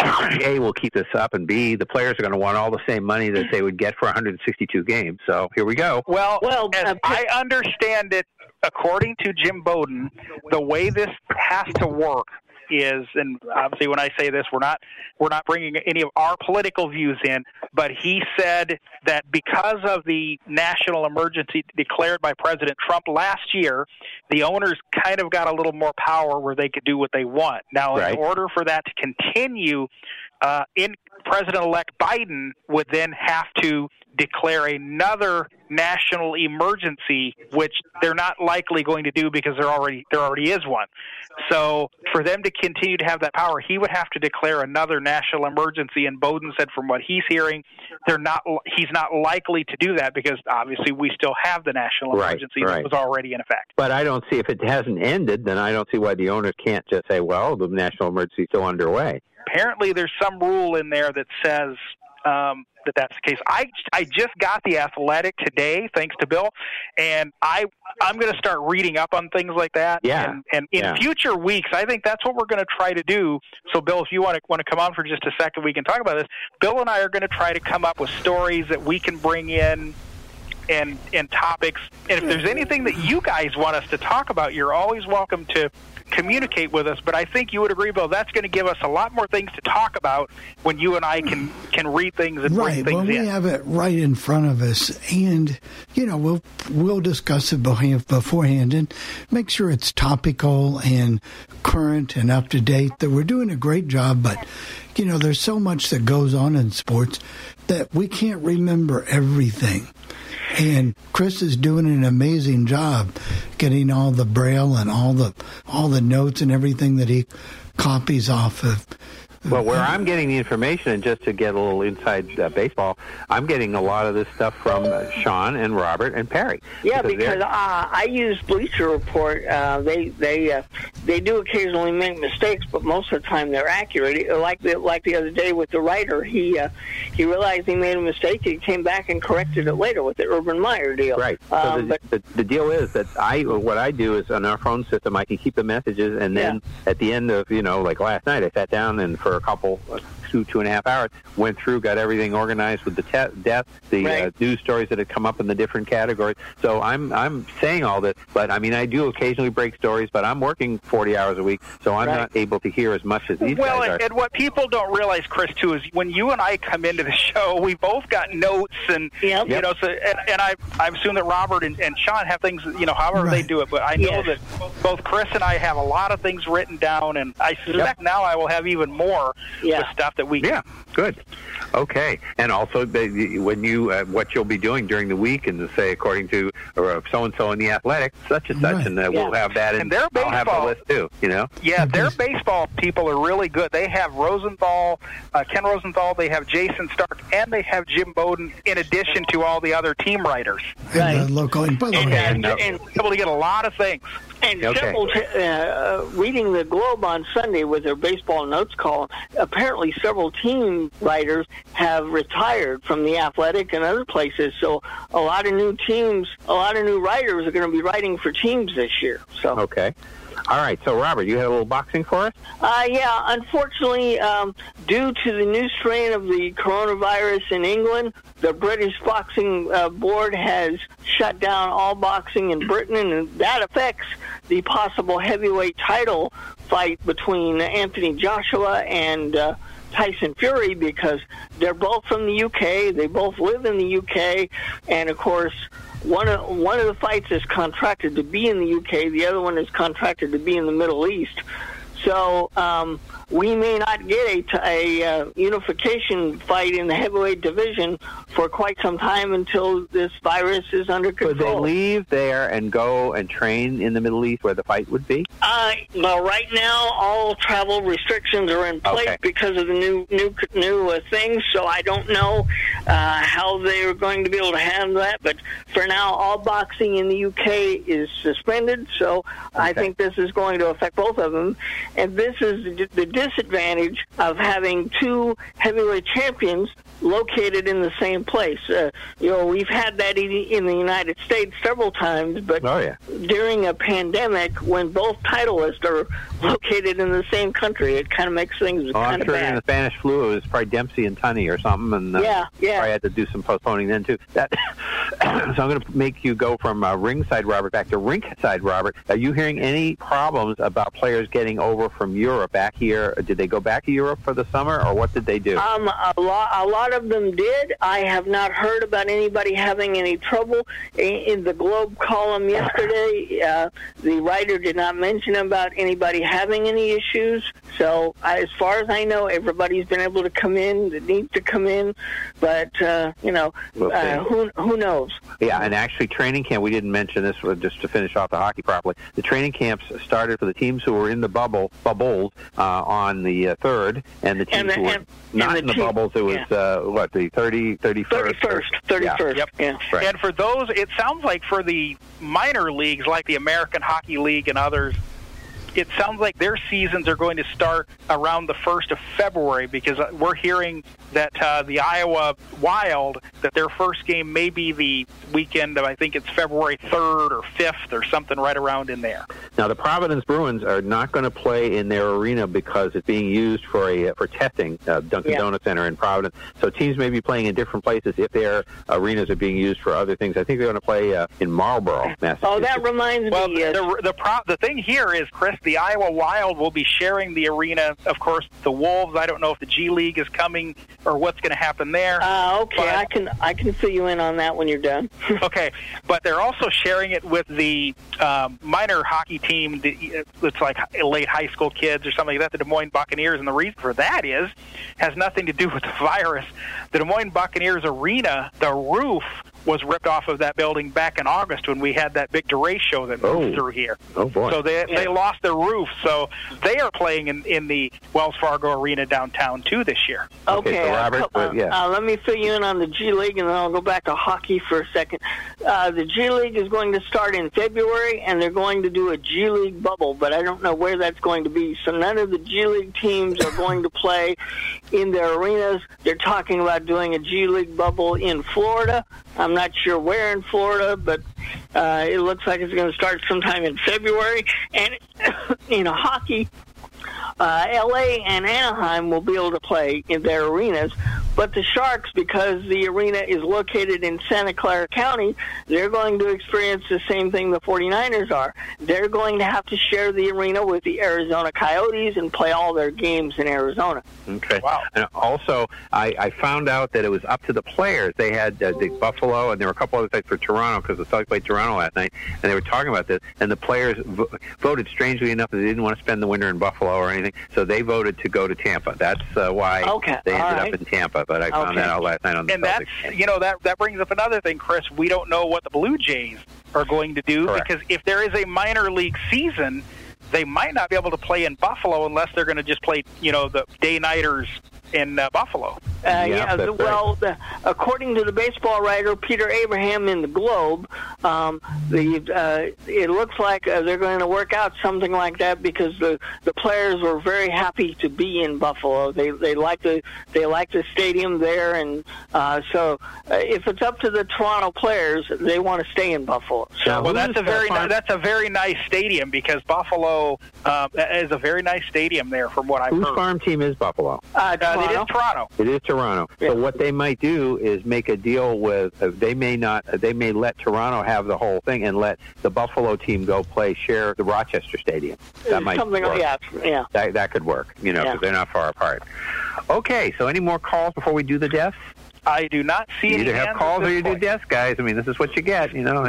a will keep this up, and B the players are going to want all the same money that they would get for 162 games. So here we go. Well, well, as uh, I understand it, according to Jim Bowden, the way this has to work is, and obviously when I say this, we're not we're not bringing any of our political views in, but he said that because of the national emergency declared by President Trump last year, the owners kind of got a little more power where they could do what they want. Now, Right. in order for that to continue, uh, in President-elect Biden would then have to declare another national emergency, which they're not likely going to do because there already there already is one. So for them to continue to have that power, he would have to declare another national emergency. And Bowden said, from what he's hearing, they're not. He's not likely to do that because obviously we still have the national Right, emergency that was already in effect. But I don't see if it hasn't ended, then I don't see why the owners can't just say, well, the national emergency is still underway. apparently there's some rule in there that says um, that that's the case. I I just got the Athletic today, thanks to Bill, and I I'm going to start reading up on things like that. Yeah. And, and in Yeah. future weeks, I think that's what we're going to try to do. So, Bill, if you want to want to come on for just a second, we can talk about this. Bill and I are going to try to come up with stories that we can bring in. And, and topics. And if there's anything that you guys want us to talk about, you're always welcome to communicate with us. But I think you would agree, Bill, that's going to give us a lot more things to talk about when you and I can can read things and Right. bring Well, things we in. have it right in front of us, and you know we'll we'll discuss it beforehand and make sure it's topical and current and up to date. That we're doing a great job, but you know there's so much that goes on in sports that we can't remember everything. And Chris is doing an amazing job getting all the braille and all the all the notes and everything that he copies off of. Well, where I'm getting the information, and just to get a little inside uh, baseball, I'm getting a lot of this stuff from uh, Sean and Robert and Perry. Yeah, they're- because uh, I use Bleacher Report. Uh, they they uh, they do occasionally make mistakes, but most of the time they're accurate. Like the like the other day with the writer, he uh, he realized he made a mistake. He came back and corrected it later with the Urban Meyer deal. Right. So Um, the, but the, the deal is that I what I do is on our phone system I can keep the messages and then at the end of you know like last night I sat down and for a couple two two and a half hours went through got everything organized with the te- death the uh, news stories that had come up in the different categories. So I'm I'm saying all this, but I mean I do occasionally break stories, but I'm working 40 hours a week, so I'm Right. not able to hear as much as these well, guys and, are. and what people don't realize, Chris, too, is when you and I come into the show, we both got notes, and you know, so and, and I I assume that Robert and, and Sean have things, you know, however they do it. But I know Yes. that both Chris and I have a lot of things written down, and I suspect now I will have even more Yeah. with stuff that we. Yeah, good. Okay, and also the, when you uh, what you'll be doing during the week, and say according to or so and so in the athletic, such and such, Right. and uh, we'll have that, And and their I'll have the list too. You know, Yeah, their baseball people are really good. They have Rosenthal, uh, Ken Rosenthal, they have Jayson Stark, and they have Jim Bowden, in addition to all the other team writers. And the local, and by And, and, and able to get a lot of things. And Okay. several, t- uh, reading the Globe on Sunday with their baseball notes column, apparently several team writers have retired from the Athletic and other places. So a lot of new teams, a lot of new writers are going to be writing for teams this year. So. okay. All right, so Robert, you had a little boxing for us. Uh, yeah, unfortunately, um, due to the new strain of the coronavirus in England, the British Boxing uh, Board has shut down all boxing in Britain, and that affects the possible heavyweight title fight between Anthony Joshua and uh, Tyson Fury because they're both from the UK. They both live in the UK, and of course, one of one of the fights is contracted to be in the UK. The other one is contracted to be in the Middle East. So um, we may not get a uh, unification fight in the heavyweight division for quite some time until this virus is under control. Could they leave there and go and train in the Middle East where the fight would be? Uh, well, right now, all travel restrictions are in place Okay. because of the new new new uh, things. So I don't know uh, how they are going to be able to handle that. But for now, all boxing in the UK is suspended. So I think this is going to affect both of them. And this is the, disadvantage of having two heavyweight champions located in the same place. Uh, you know, we've had that in, in the United States several times, but Oh, yeah. during a pandemic, when both titleists are located in the same country, it kind of makes things Oh, I'm kind of sure during bad. the Spanish flu it was probably Dempsey and Tunney or something, and uh, Yeah, yeah. probably had to do some postponing then too. That so I'm going to make you go from uh, ringside Robert back to rinkside Robert. Are you hearing any problems about players getting over from Europe back here? Did they go back to Europe for the summer, or what did they do? Um, a lot, a lot of them did. I have not heard about anybody having any trouble. In, in the Globe column yesterday, uh, the writer did not mention about anybody having any issues. So, I, as far as I know, everybody's been able to come in that needs to come in. But uh, you know, We'll uh, who who knows? Yeah, and actually, training camp. We didn't mention this, just to finish off the hockey properly. The training camps started for the teams who were in the bubble bubbles uh, on the uh, third, and the teams And the- who were and- not and in the team- bubbles. It was uh, what the 30, 31st? 31st, 31st. Yeah. Yeah. Right. And for those, it sounds like for the minor leagues like the American Hockey League and others, it sounds like their seasons are going to start around the 1st of February because uh, we're hearing that uh, the Iowa Wild, that their first game may be the weekend of, I think it's February 3rd or 5th or something right around in there. Now, the Providence Bruins are not going to play in their arena because it's being used for a for testing. Uh, Dunkin' Yeah. Donuts Center in Providence. So teams may be playing in different places if their arenas are being used for other things. I think they're going to play uh, in Marlboro, Massachusetts. Oh, that reminds Well, me. Uh, the the, pro- the thing here is, Chris, the Iowa Wild will be sharing the arena. Of course, the Wolves. I don't know if the G League is coming or what's going to happen there. uh, okay, I can I can fill you in on that when you're done. okay, but they're also sharing it with the um, minor hockey team. It's like late high school kids or something like that. The Des Moines Buccaneers, and the reason for that is has nothing to do with the virus. The Des Moines Buccaneers arena, the roof was ripped off of that building back in August when we had that big derecho that moved Oh. through here. Oh boy. So they they lost their roof, so they are playing in in the Wells Fargo Arena downtown too this year. Okay, so uh, Robert, co- uh, yeah. uh, let me fill you in on the G League, and then I'll go back to hockey for a second. Uh, the G League is going to start in February, and they're going to do a G League bubble, but I don't know where that's going to be. So none of the G League teams are going to play in their arenas. They're talking about doing a G League bubble in Florida. I'm not sure where in Florida, but uh, it looks like it's going to start sometime in February. And in hockey, uh, LA and Anaheim will be able to play in their arenas, but the Sharks, because the arena is located in Santa Clara County, they're going to experience the same thing the 49ers are. They're going to have to share the arena with the Arizona Coyotes and play all their games in Arizona. Okay. Wow. And also, I, I found out that it was up to the players. They had uh, the Buffalo, and there were a couple other things for Toronto because the Celtics played Toronto last night, and they were talking about this. And the players vo- voted strangely enough that they didn't want to spend the winter in Buffalo or anything, so they voted to go to Tampa. That's uh, why Okay, they ended all up in Tampa. But I found Okay. that out last night on the and Celtics. that's you know that that brings up another thing, Chris. We don't know what the Blue Jays are going to do Correct. because if there is a minor league season, they might not be able to play in Buffalo unless they're going to just play you know the day nighters in uh, Buffalo. Uh, yeah, the, well, the, according to the baseball writer Peter Abraham in the Globe, um, the uh, it looks like uh, they're going to work out something like that because the the players were very happy to be in Buffalo. They they like the they like the stadium there, and uh, so uh, if it's up to the Toronto players, they want to stay in Buffalo. So well, that's a very ni- that's a very nice stadium because Buffalo uh, is a very nice stadium there, from what I've Whose heard. farm team is Buffalo? Uh, Uh, it is Toronto. It is Toronto. So what they might do is make a deal with. Uh, they may not. Uh, they may let Toronto have the whole thing and let the Buffalo team go play share the Rochester Stadium. That might something work. yeah yeah. That that could work. You know, Yeah. because they're not far apart. Okay. So any more calls before we do the deaths? I do not see You either have calls or you do desk guys. I mean, this is what you get, you know.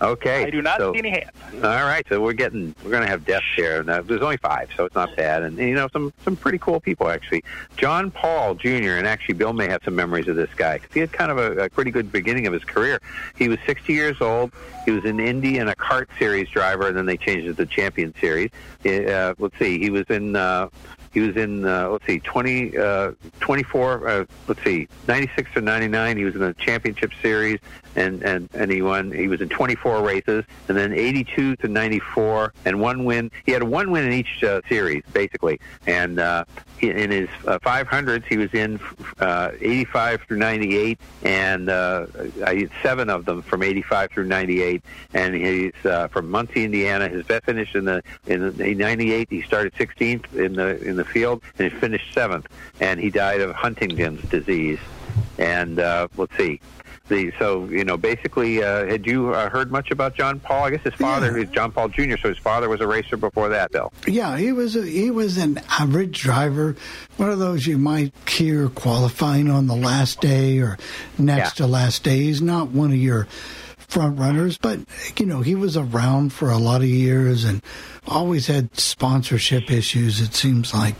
Okay. I do not so, see any hands. All right, so we're getting we're going to have deaths here. Now, there's only five, so it's not bad, and, and you know some some pretty cool people actually. John Paul Jr. and actually Bill may have some memories of this guy because he had kind of a, a pretty good beginning of his career. He was 60 years old. He was in Indy and a kart series driver, and then they changed it to Champion Series. Uh, let's see, he was in. Uh, he was in, uh, let's see, 20, uh, 24, uh, let's see, 96 to 99. He was in the championship series, and, and, and he won. He was in 24 races, and then 82 to 94, and one win. He had one win in each uh, series, basically. And uh, he, in his uh, 500s, he was in uh, 85 through 98, and uh, I had seven of them from 85 through 98. And he's uh, from Muncie, Indiana. His best finish in the in the 98, he started 16th in the in the field, and he finished seventh. And he died of Huntington's disease. And uh, let's see. The, so you know, basically, uh, had you uh, heard much about John Paul? I guess his father is John Paul Jr., so his father was a racer before that, Bill. Yeah, he was a, he was an average driver, one of those you might hear qualifying on the last day or next Yeah. to last day. He's not one of your front runners, but you know he was around for a lot of years and always had sponsorship issues. It seems like,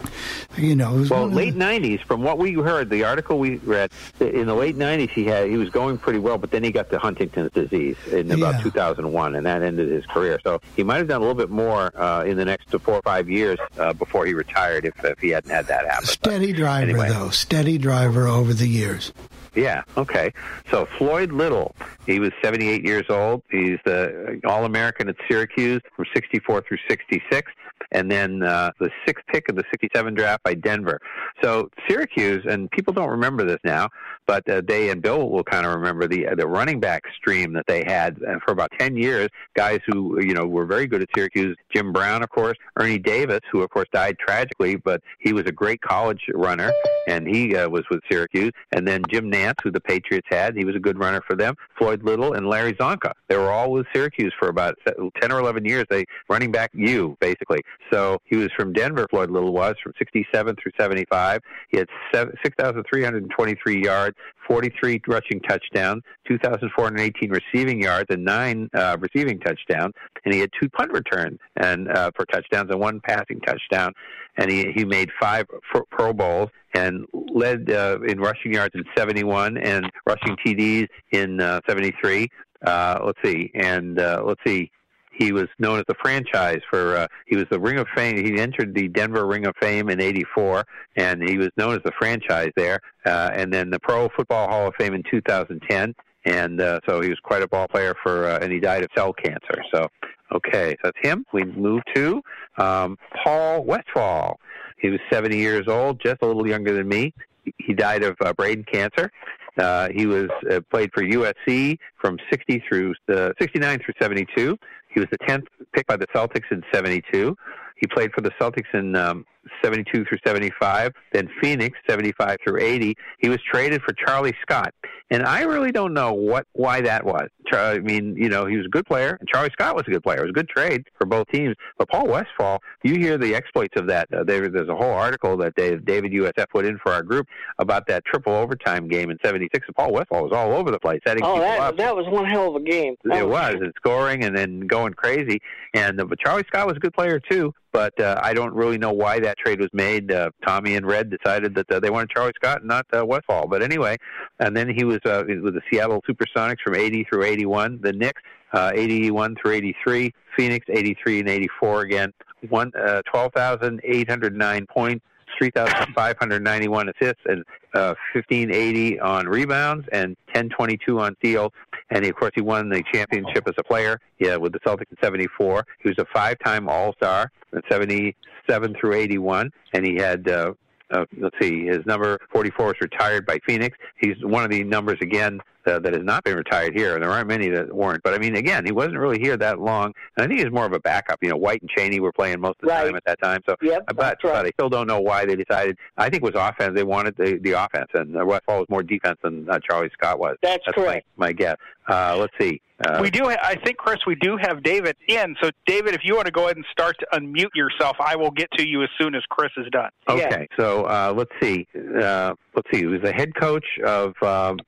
you know, Well, late the- '90s, from what we heard, the article we read in the late '90s, he had he was going pretty well, but then he got the Huntington's disease in about Yeah. 2001, and that ended his career. So he might have done a little bit more uh, in the next four or five years uh, before he retired, if, if he hadn't had that happen. Steady driver anyway. though, steady driver over the years. Yeah. Okay. So Floyd Little, he was 78 years old. He's the uh, All-American at Syracuse from 64 through 66, and then uh, the sixth pick of the 67 draft by Denver. So Syracuse, and people don't remember this now, but uh, they and Bill will kind of remember the the running back stream that they had uh, for about 10 years. Guys who you know were very good at Syracuse. Jim Brown, of course, Ernie Davis, who of course died tragically, but he was a great college runner, and he uh, was with Syracuse. And then Jim Nance, who the Patriots had, he was a good runner for them. Floyd Little and Larry Csonka. They were all with Syracuse for about 10 or 11 years. They running back you basically. So he was from Denver. Floyd Little was from 67 through 75. He had seven- 6,323 yards, 43 rushing touchdowns, 2,418 receiving yards, and nine uh, receiving touchdowns. And he had two punt returns and uh, for touchdowns and one passing touchdown. And he he made five Pro- Pro Bowls and led uh, in rushing yards in 71 and rushing TDs in uh, 73. Uh, let's see, and uh, let's see. He was known as the franchise for. Uh, he was the Ring of Fame. He entered the Denver Ring of Fame in '84, and he was known as the franchise there. Uh, and then the Pro Football Hall of Fame in 2010. And uh, so he was quite a ball player for. Uh, and he died of cell cancer. So okay, so that's him. We move to um, Paul Westphal. He was 70 years old, just a little younger than me. He died of uh, brain cancer. Uh, he was uh, played for USC from 60 through uh, 69 through 72. He was the 10th pick by the Celtics in 72. He played for the Celtics in um, 72 through 75, then Phoenix 75 through 80. He was traded for Charlie Scott, and I really don't know what why that was. I mean, you know, he was a good player, and Charlie Scott was a good player. It was a good trade for both teams. But Paul Westphal, you hear the exploits of that. Uh, there, there's a whole article that Dave, David USF put in for our group about that triple overtime game in '76. And Paul Westphal was all over the place, setting Oh, that up. that was one hell of a game. That It was, and scoring and then going crazy. And uh, but Charlie Scott was a good player too. But uh, I don't really know why that trade was made. Uh, Tommy and Red decided that uh, they wanted Charlie Scott not uh, Westphal. But anyway, and then he was uh, with the Seattle SuperSonics from 80 through 81. The Knicks, uh, 81 through 83. Phoenix, 83 and 84 again. One, uh, 12,809 points. 3,591 assists and uh, 1580 on rebounds and 1022 on steals. And he, of course, he won the championship as a player yeah, with the Celtics in 74. He was a five-time All-Star in 77 through 81, and he had. Uh, uh, let's see, his number 44 was retired by Phoenix. He's one of the numbers again uh, that has not been retired here, and there aren't many that weren't. But I mean, again, he wasn't really here that long, and I think he's more of a backup. You know, White and Chaney were playing most of the Right. time at that time. So, Yep, but, right. but I still don't know why they decided. I think it was offense. They wanted the, the offense, and Westphal was more defense than uh, Charlie Scott was. That's correct. My, my guess. Uh, let's see. Uh, we do. Ha- I think, Chris, we do have David in. So, David, if you want to go ahead and start to unmute yourself, I will get to you as soon as Chris is done. Okay, so uh, let's see. Uh, let's see. He was the head coach of um,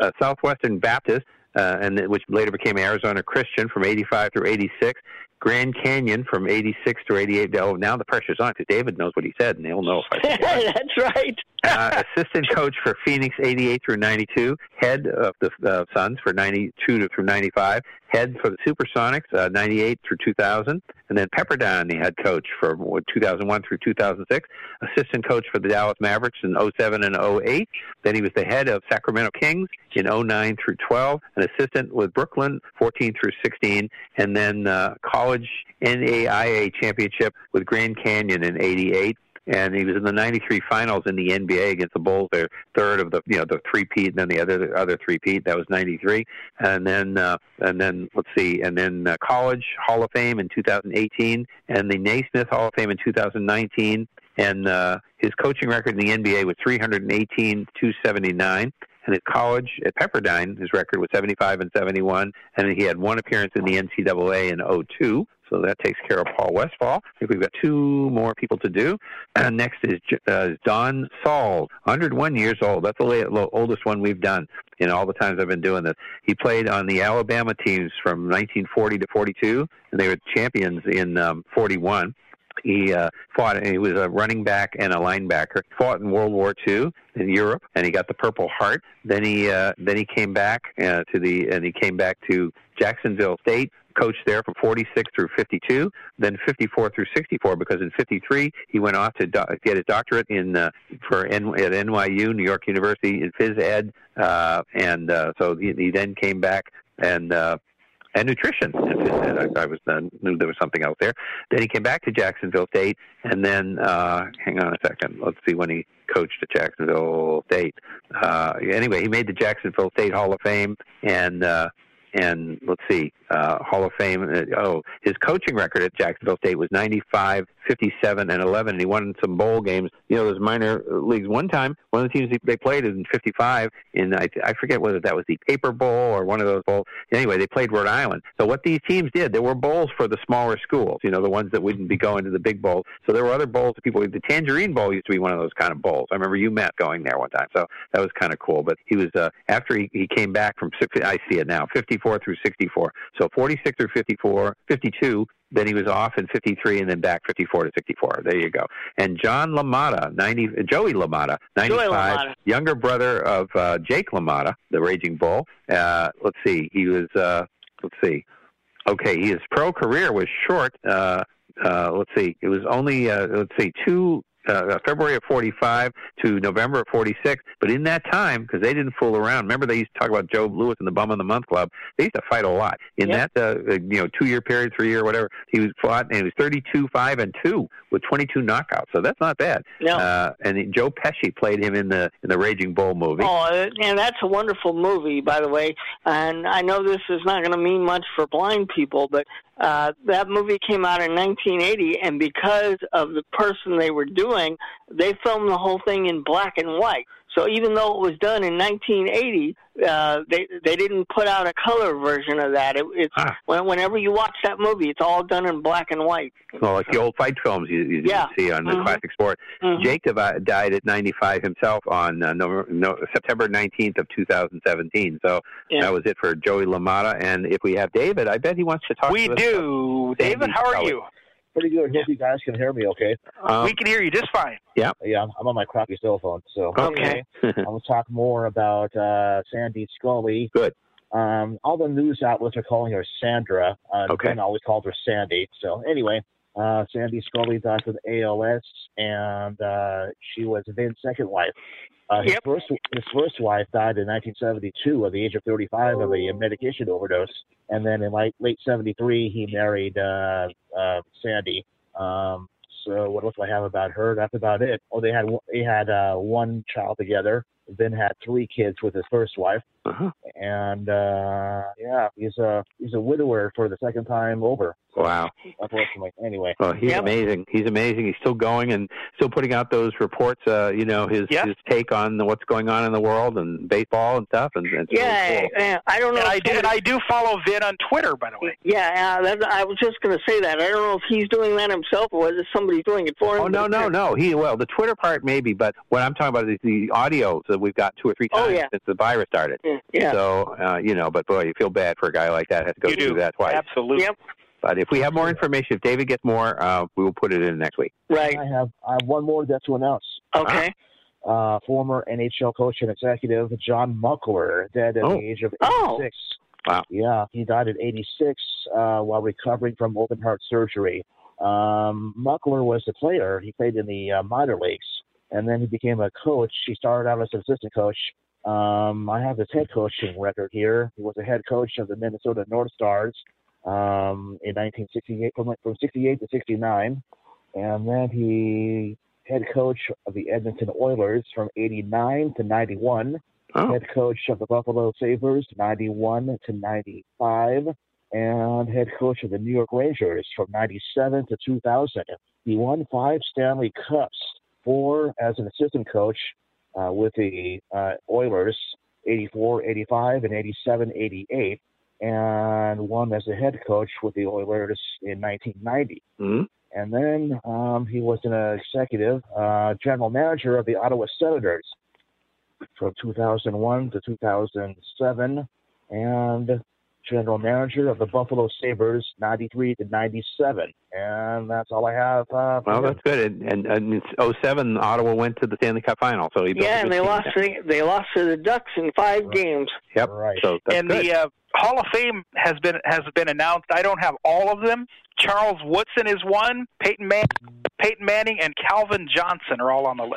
uh, Southwestern Baptist, uh, and which later became Arizona Christian from '85 through '86. Grand Canyon from '86 through '88. Oh, now the pressure's on because David knows what he said, and they'll know if I. That's right. Uh, assistant coach for Phoenix 88 through 92, head of the uh, Suns for 92 to through 95, head for the Supersonics uh, 98 through 2000, and then Pepperdine, the head coach for 2001 through 2006, assistant coach for the Dallas Mavericks in 07 and 08. Then he was the head of Sacramento Kings in 09 through 12, an assistant with Brooklyn 14 through 16, and then uh, college NAIA championship with Grand Canyon in 88 and he was in the '93 finals in the NBA against the Bulls. Their third of the you know the three peat, and then the other the other three peat. That was '93, and then uh, and then let's see, and then uh, college Hall of Fame in 2018, and the Naismith Hall of Fame in 2019, and uh, his coaching record in the NBA was 318 279. And at college at Pepperdine, his record was 75 and 71, and he had one appearance in the NCAA in 02. So that takes care of Paul Westphal. I think we've got two more people to do. And next is uh, Don Salls, 101 years old. That's the oldest one we've done in all the times I've been doing this. He played on the Alabama teams from 1940 to 42, and they were champions in um, 41. He uh, fought. He was a running back and a linebacker. Fought in World War II in Europe, and he got the Purple Heart. Then he uh, then he came back uh, to the and he came back to Jacksonville State. Coached there from 46 through 52, then 54 through 64. Because in 53 he went off to do- get his doctorate in uh, for N- at NYU, New York University, in phys ed, uh, and uh, so he, he then came back and. Uh, and nutrition. I, I was uh, knew there was something out there. Then he came back to Jacksonville State, and then uh, hang on a second. Let's see when he coached at Jacksonville State. Uh, anyway, he made the Jacksonville State Hall of Fame, and uh, and let's see, uh, Hall of Fame. Uh, oh, his coaching record at Jacksonville State was 95, 57, and 11, and he won some bowl games. You know, those minor leagues. One time, one of the teams they played in 55, in I, I forget whether that was the Paper Bowl or one of those bowls. Anyway, they played Rhode Island. So what these teams did, there were bowls for the smaller schools. You know, the ones that wouldn't be going to the big bowl. So there were other bowls that people. The Tangerine Bowl used to be one of those kind of bowls. I remember you Matt going there one time. So that was kind of cool. But he was uh, after he, he came back from. I see it now. 54 through 64. So 46 through 54, 52. Then he was off in 53 and then back 54 to 64. There you go. And John LaMotta, 90, Joey LaMotta, 95, LaMotta. younger brother of uh, Jake LaMotta, the Raging Bull. Uh, let's see. He was, uh, let's see. Okay, his pro career was short. Uh, uh, let's see. It was only, uh, let's see, two. Uh, February of 45 to November of 46. But in that time, because they didn't fool around, remember they used to talk about Joe Louis and the Bum of the Month Club. They used to fight a lot. In Yep. that, uh, uh, you know, two-year period, three-year, whatever, he was fought, and he was 32, 5, and 2 with 22 knockouts. So that's not bad. No. Uh, and Joe Pesci played him in the in the Raging Bull movie. Oh, and that's a wonderful movie, by the way. And I know this is not going to mean much for blind people, but uh, that movie came out in 1980, and because of the person they were doing, they filmed the whole thing in black and white. So even though it was done in 1980, uh, they they didn't put out a color version of that. It, it's when, whenever you watch that movie, it's all done in black and white. Well, like the old fight films you, you Yeah. see on the Mhm. classic sport. Mhm. Jake died at 95 himself on uh, no, September 19th of 2017. So Yeah. that was it for Joey LaMotta. And if we have David, I bet he wants to talk We to us do. David, how are you? Pretty good. Hope you guys can hear me okay. Um, we can hear you just fine. Yeah. Yeah, I'm, I'm on my crappy cell phone. So Okay. I want to talk more about uh, Sandy Scully. Good. Um, all the news outlets are calling her Sandra. Uh, Okay. Vin always called her Sandy. So anyway, uh, Sandy Scully died with ALS, and uh, she was Vince's second wife. Uh, his first his first wife died in 1972 at the age of 35 of a medication overdose, and then in late late 73 he married uh, uh, Sandy. Um, so what else do I have about her? That's about it. Oh, they had they had uh, one child together. Vin had three kids with his first wife. Uh-huh. and uh, yeah, he's a he's a widower for the second time over. Wow. Unfortunately, anyway. Well, he's amazing. He's amazing. He's still going and still putting out those reports. Uh, you know, his his take on the, what's going on in the world and baseball and stuff. And, and it's really Yeah, cool. yeah, I don't know. And I do, and I do follow Vin on Twitter, by the way. Yeah, uh, that, I was just going to say that. I don't know if he's doing that himself or whether somebody's doing it for him. Oh no, no, no. He well, the Twitter part maybe, but what I'm talking about is the audio that we've got two or three times yeah. since the virus started. yeah. So uh, you know, but boy, you feel bad for a guy like that has to go You through do. that twice. Absolutely. Yep. But if we have more information, if David gets more, uh, we will put it in next week. Right. I have I have one more that's to announce. Okay. Uh, former NHL coach and executive John Muckler, dead at Oh. the age of 86. Oh. Wow. Yeah, he died at 86 uh, while recovering from open heart surgery. Um, Muckler was a player. He played in the uh, minor leagues, and then he became a coach. He started out as an assistant coach. Um, I have his head coaching record here. He was a head coach of the Minnesota North Stars um, in 1968, from, from 68 to 69, and then he head coach of the Edmonton Oilers from 89 to 91 Oh. head coach of the Buffalo Sabres, 91 to 95, and head coach of the New York Rangers from 97 to 2000. He won five Stanley Cups, four as an assistant coach uh, with the uh, Oilers, 84, 85, and 87, 88, and one as a head coach with the Oilers in 1990. hmm And then um, he was an executive uh, general manager of the Ottawa Senators from 2001 to 2007, and general manager of the Buffalo Sabres 93 to 97. And that's all I have. Uh, Well, that's good. And, and, and in 07, Ottawa went to the Stanley Cup final. So he Yeah, and they lost. there. To, they lost to the Ducks in five games. Yep. Right. So that's and good. the uh, Hall of Fame has been has been announced. I don't have all of them. Charles Woodson is one. Peyton Man, Peyton Manning, and Calvin Johnson are all on the list.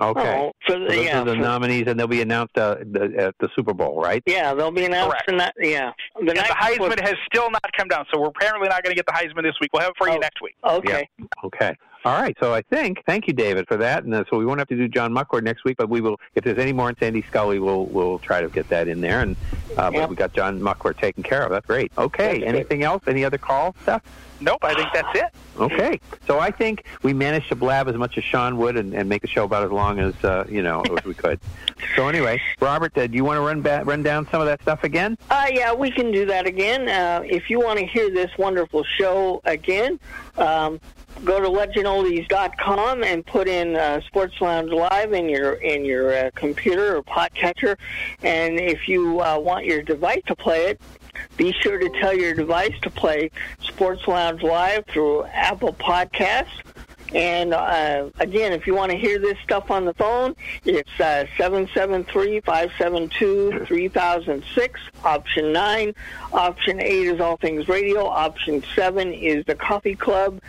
okay. Oh, for the, So those yeah, are the for- nominees, and they'll be announced uh, the, at the Super Bowl, right? yeah, they'll be announced. Correct. tonight. yeah, the And night the before- Heisman has still not come down, so we're apparently not going to get the Heisman this week. We'll have it for you Oh. next week. Okay. Okay. All right. So I think, thank you, David, for that. And uh, so we won't have to do John Muckford next week, but we will, if there's any more in Sandy Scully, we'll we'll try to get that in there. And uh, Yep. we got John Muckford taken care of. That's great. Okay. That's Anything else? Any other call stuff? Nope, I think that's it. Okay. So I think we managed to blab as much as Sean would and, and make the show about as long as uh, you know as we could. So anyway, Robert, uh, do you want to run ba- run down some of that stuff again? Uh, yeah, we can do that again. Uh, if you want to hear this wonderful show again, um, go to legendoldies.com and put in uh, Sports Lounge Live in your in your uh, computer or podcatcher. And if you uh, want your device to play it, be sure to tell your device to play Sports Lounge Live through Apple Podcasts. And uh, again, if you want to hear this stuff on the phone, it's uh, 773-572-3006, option 9. Option 8 is All Things Radio. Option 7 is the Coffee Club.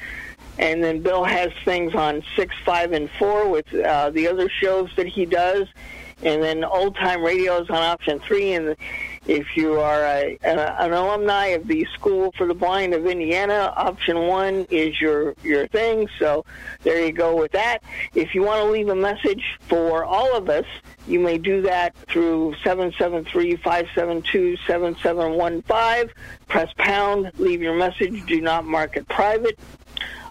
And then Bill has things on 6, 5, and 4 with uh, the other shows that he does. And then Old Time Radio is on option 3. And if you are a, an, alumni of the School for the Blind of Indiana, option 1 is your, your thing. So there you go with that. If you want to leave a message for all of us, you may do that through 773-572-7715. Press pound, leave your message, do not mark it private.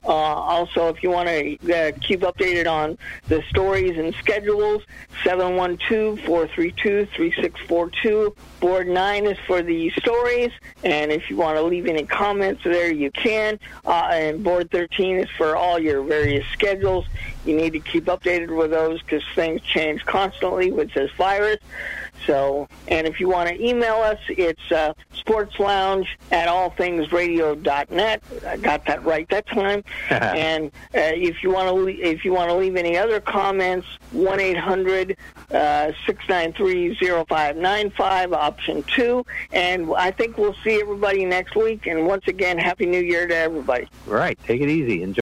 Uh, also, if you want to uh, keep updated on the stories and schedules, 712-432-3642. Board 9 is for the stories, and if you want to leave any comments there, you can. Uh, and Board 13 is for all your various schedules. You need to keep updated with those because things change constantly with this virus. So, and if you want to email us, it's uh, sportslounge at allthingsradio.net. I got that right that time. and uh, if you want to, le- if you want to leave any other comments, one eight hundred six nine three zero five nine five, option two. And I think we'll see everybody next week. And once again, happy New Year to everybody. All right. Take it easy. Enjoy.